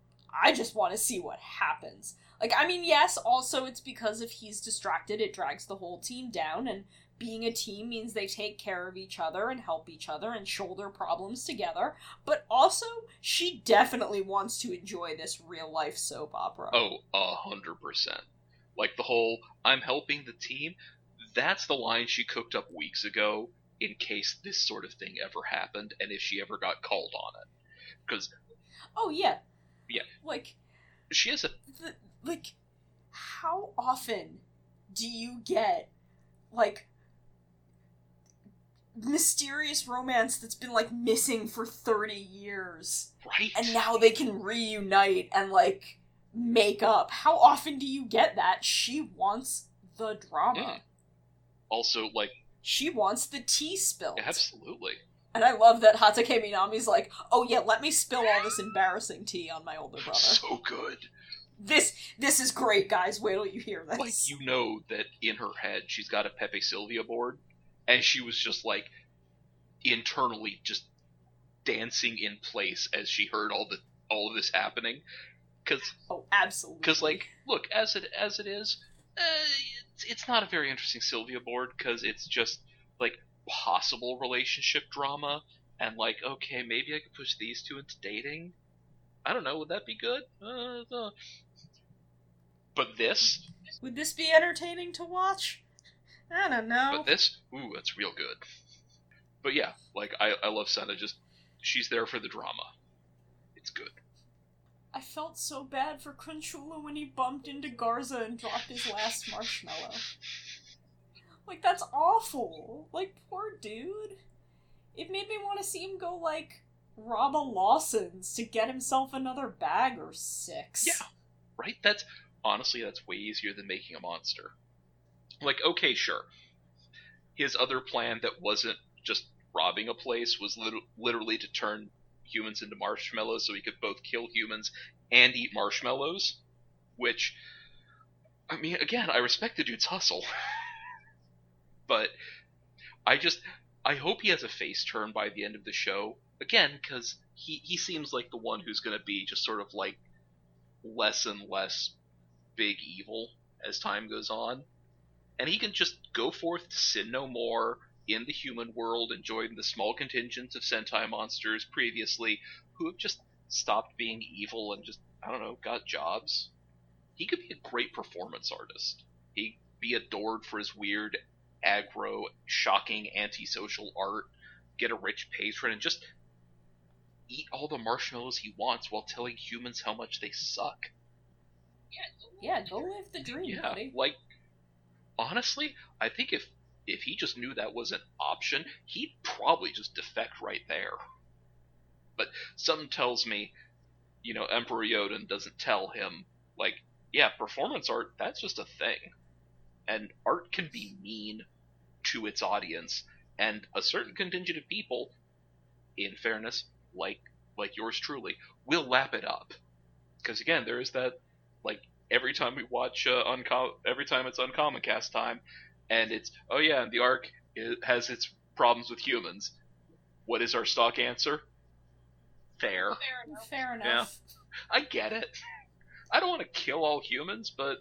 I just want to see what happens." Like, I mean, yes, also it's because if he's distracted, it drags the whole team down, and being a team means they take care of each other and help each other and shoulder problems together. But also, she definitely wants to enjoy this real life soap opera. Oh, a hundred percent. Like the whole "I'm helping the team." That's the line she cooked up weeks ago in case this sort of thing ever happened and if she ever got called on it. Because Oh yeah, Yeah. Like, she has a the, like how often do you get like mysterious romance that's been like missing for 30 years. Right. and now they can reunite and like make up. How often do you get that? She wants the drama. Mm. also, like, she wants the tea spilled absolutely. and i love that Hakataminami's like oh yeah let me spill all this embarrassing tea on my older brother. So good. this this is great guys. Wait till you hear this. Like you know that in her head she's got a Pepe Sylvia board, and she was just like internally just dancing in place as she heard all the all of this happening. Because Oh, absolutely. because like look as it as it is uh, it's, it's not a very interesting sylvia board because it's just like possible relationship drama and like okay maybe i could push these two into dating i don't know would that be good uh, uh. but this would this be entertaining to watch? I don't know. but this ooh that's real good but yeah like i i love senna just she's there for the drama it's good I felt so bad for Crunchula when he bumped into Garza and dropped his last marshmallow. Like that's awful. Like poor dude. It made me want to see him go like rob a Lawson's to get himself another bag or six. Yeah. right? That's honestly that's way easier than making a monster. Like, okay, sure. His other plan that wasn't just robbing a place was lit- literally to turn humans into marshmallows so he could both kill humans and eat marshmallows, which I mean, again, I respect the dude's hustle. but I just I hope he has a face turn by the end of the show. Again, because he, he seems like the one who's going to be just sort of like less and less big evil as time goes on. And he can just go forth to sin no more in the human world and join the small contingent of Sentai monsters previously who have just stopped being evil and just, I don't know, got jobs. He could be a great performance artist. He'd be adored for his weird, aggro, shocking, antisocial art. get a rich patron and just eat all the marshmallows he wants while telling humans how much they suck. Yeah, go live the dream, Yeah, buddy. like honestly, I think if if he just knew that was an option, he'd probably just defect right there. But something tells me, you know, Emperor Yodon doesn't tell him like, yeah, performance art that's just a thing, and art can be mean to its audience, and a certain contingent of people, in fairness, like like yours truly, will lap it up. Because again, there is that like every time we watch uh, uncom- every time it's uncommon cast time, and it's oh yeah, and the arc i has its problems with humans. What is our stock answer? Fair. Fair enough. Fair enough. I get it. I don't want to kill all humans, but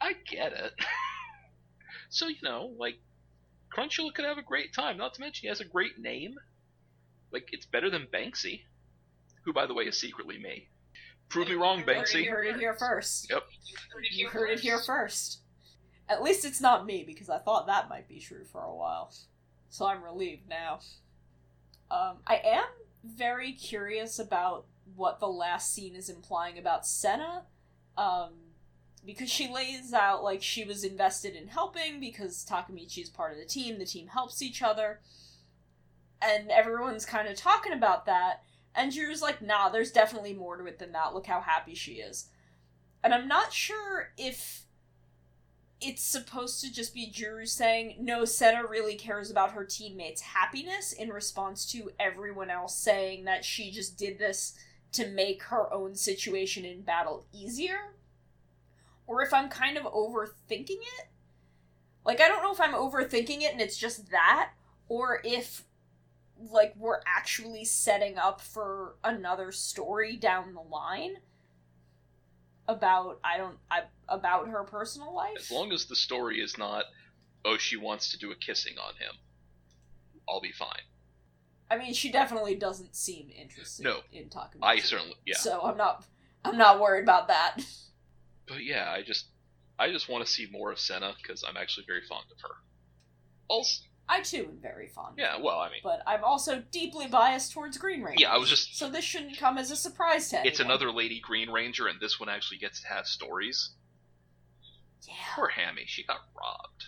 I get it. so you know, like Crunchula could have a great time. Not to mention he has a great name. Like it's better than Banksy, who by the way is secretly me. Prove me wrong, Banksy. You heard it here first. Yep. You heard it here heard it here first. first. At least it's not me, because I thought that might be true for a while. So I'm relieved now. Um, I am very curious about what the last scene is implying about Senna. Um, because she lays out like she was invested in helping because Takamichi is part of the team, the team helps each other. And everyone's kind of talking about that. And Juru's like, nah, there's definitely more to it than that. Look how happy she is. And I'm not sure if it's supposed to just be Juru saying, no, Senna really cares about her teammates' happiness in response to everyone else saying that she just did this to make her own situation in battle easier. Or if I'm kind of overthinking it. Like, I don't know if I'm overthinking it and it's just that, or if like we're actually setting up for another story down the line about I don't I about her personal life. As long as the story is not, oh, she wants to do a kissing on him, I'll be fine. I mean, she definitely doesn't seem interested No. in talking. I certainly, yeah. So I'm not I'm not worried about that. But yeah, I just, I just want to see more of Senna because I'm actually very fond of her. Also, I too am very fond. yeah, well, I mean, But I'm also deeply biased towards Green Ranger. yeah, I was just, So this shouldn't come as a surprise to anyone. it's another Lady Green Ranger, and this one actually gets to have stories. Yeah. Poor Hammy, she got robbed.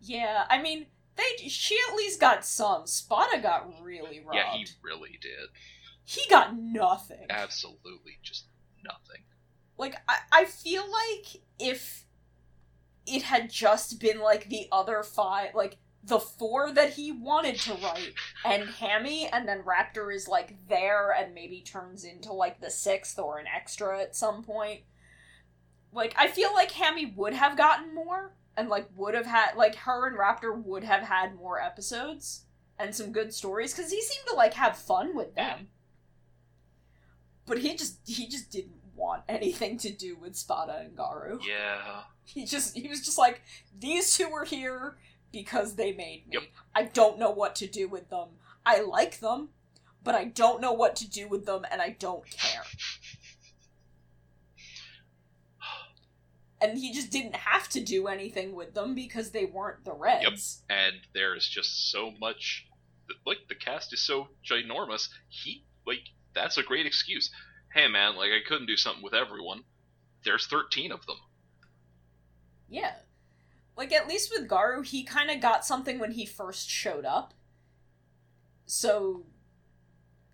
Yeah, I mean, they she at least got some. Spada got really robbed. Yeah, he really did. he got nothing. Absolutely, just nothing. Like I, I feel like if it had just been like the other five, like the four that he wanted to write, and Hammy, and then Raptor is like there and maybe turns into like the sixth or an extra at some point. Like I feel like Hammy would have gotten more, and like would have had like her and Raptor would have had more episodes and some good stories because he seemed to like have fun with them. But he just he just didn't want anything to do with Spada and Garu. Yeah. He just he was just like these two were here because they made me. Yep. I don't know what to do with them. I like them, but I don't know what to do with them and I don't care. And he just didn't have to do anything with them because they weren't the Reds. and there is just so much like the cast is so ginormous he like that's a great excuse hey man like i couldn't do something with everyone there's 13 of them Yeah. Like at least with Garu, he kind of got something when he first showed up. So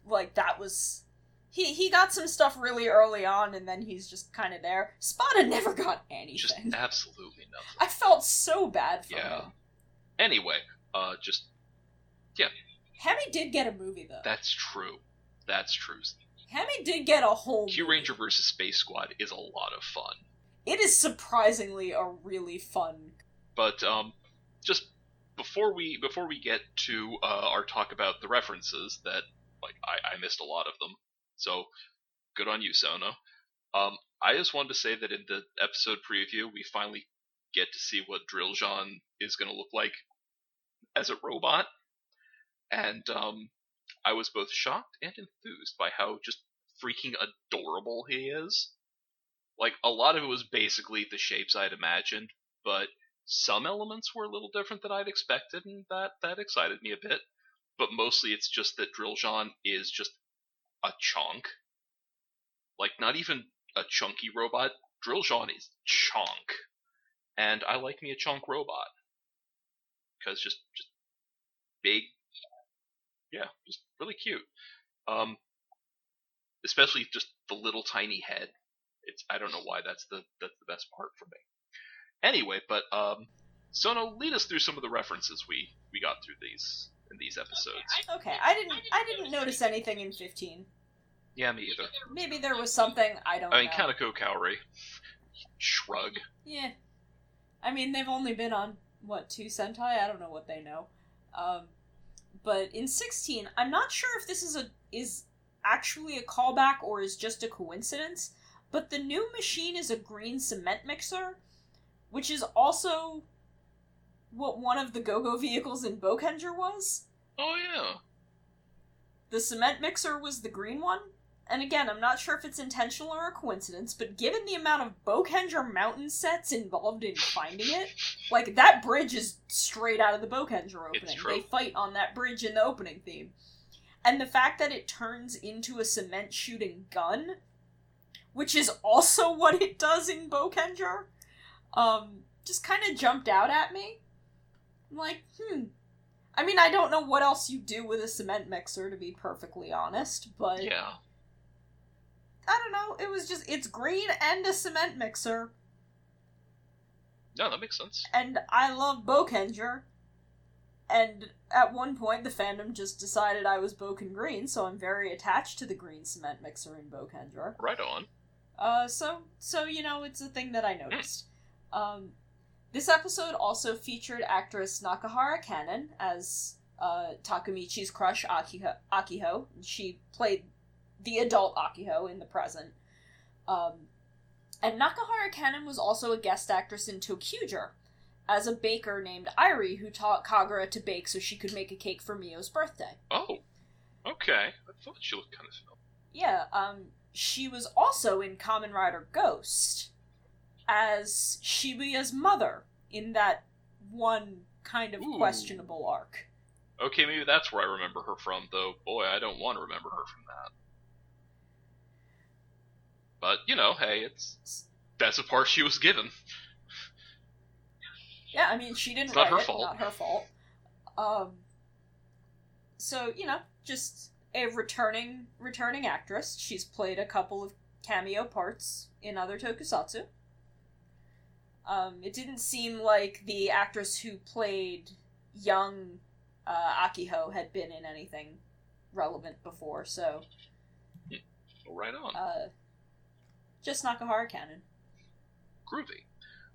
like that was he he got some stuff really early on and then he's just kind of there. Spada never got just anything. absolutely nothing I felt so bad for Yeah. him. anyway uh just Yeah. Hemi did get a movie though. that's true that's true. Hemi did get a whole Kyuranger versus space squad is a lot of fun. It is surprisingly a really fun but um just before we before we get to uh, our talk about the references that like I, I missed a lot of them so good on you sono um i just wanted to say that in the episode preview we finally get to see what drill john is going to look like as a robot. And um i was both shocked and enthused by how just freaking adorable he is like a lot of it was basically the shapes i'd imagined but some elements were a little different than I'd expected, and that that excited me a bit. But mostly, it's just that Drilljon is just a chunk. Like not even a chunky robot. Drilljon is chunk, and I like me a chunk robot because just just big, yeah, just really cute. Um, especially just the little tiny head. It's I don't know why that's the that's the best part for me. Anyway, but um, Sona, lead us through some of the references we we got through these in these episodes. Okay, I didn't I didn't notice anything in 15. Yeah, me either. Maybe there was something I don't I mean, know. Kaneko Kaori. Shrug. Yeah. I mean, they've only been on what two Sentai? I don't know what they know. Um, but in 16, I'm not sure if this is a is actually a callback or is just a coincidence. But the new machine is a green cement mixer, which is also what one of the go-go vehicles in Bokenger was. Oh yeah. The cement mixer was the green one. And again, I'm not sure if it's intentional or a coincidence, but given the amount of Bokenger mountain sets involved in finding it, like that bridge is straight out of the Bokenger opening. They fight on that bridge in the opening theme. And the fact that it turns into a cement shooting gun, which is also what it does in Bokenger, um, just kind of jumped out at me. I'm like, hmm. I mean, I don't know what else you do with a cement mixer, to be perfectly honest, but Yeah. I don't know. It was just, it's green and a cement mixer, No, that makes sense. and I love Bokenger. And at one point, the fandom just decided I was Boken Green, so I'm very attached to the green cement mixer in Bokenger. Right on. Uh, so so you know, it's a thing that I noticed. Um, this episode also featured actress Nakahara Cannon as uh, Takamichi's crush Akiho. Akiho. She played the adult Akiho in the present. Um, and Nakahara Cannon was also a guest actress in ToQger as a baker named Irie who taught Kagura to bake so she could make a cake for Mio's birthday. Oh. Okay. I thought she looked kind of familiar. Yeah, um, she was also in Kamen Rider Ghost as Shibuya's mother in that one kind of Ooh. questionable arc. Okay, maybe that's where I remember her from, though. Boy, I don't want to remember her from that. But you know, hey, it's that's a part she was given. Yeah, I mean, she didn't It's not her it, fault. not her fault. Um, so you know, just a returning returning actress. She's played a couple of cameo parts in other tokusatsu. Um, it didn't seem like the actress who played young uh, Akiho had been in anything relevant before, so right on. uh, just Nakahara canon. Groovy.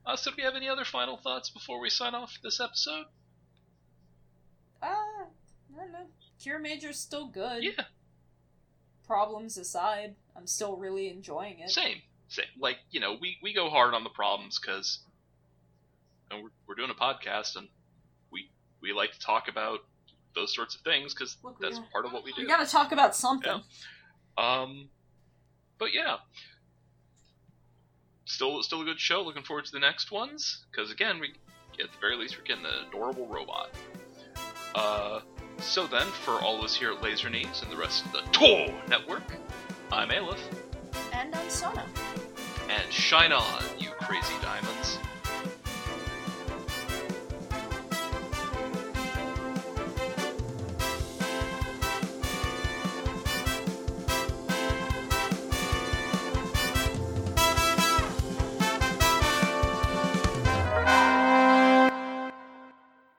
Uh, so, do we have any other final thoughts before we sign off this episode? Uh, I don't know. Kiramager's still good. Yeah, Problems aside, I'm still really enjoying it. same, same. Like you know, we we go hard on the problems because, and we're we're doing a podcast and we we like to talk about those sorts of things because that's got- part of what we do. We gotta talk about something. Yeah. Um, but yeah, still still a good show. Looking forward to the next ones because again, we at the very least we're getting an adorable robot. Uh, so then, for all of us here at Laser Knees and the rest of the Tor Network, I'm Aleph, And I'm Sona. and shine on, you crazy diamonds.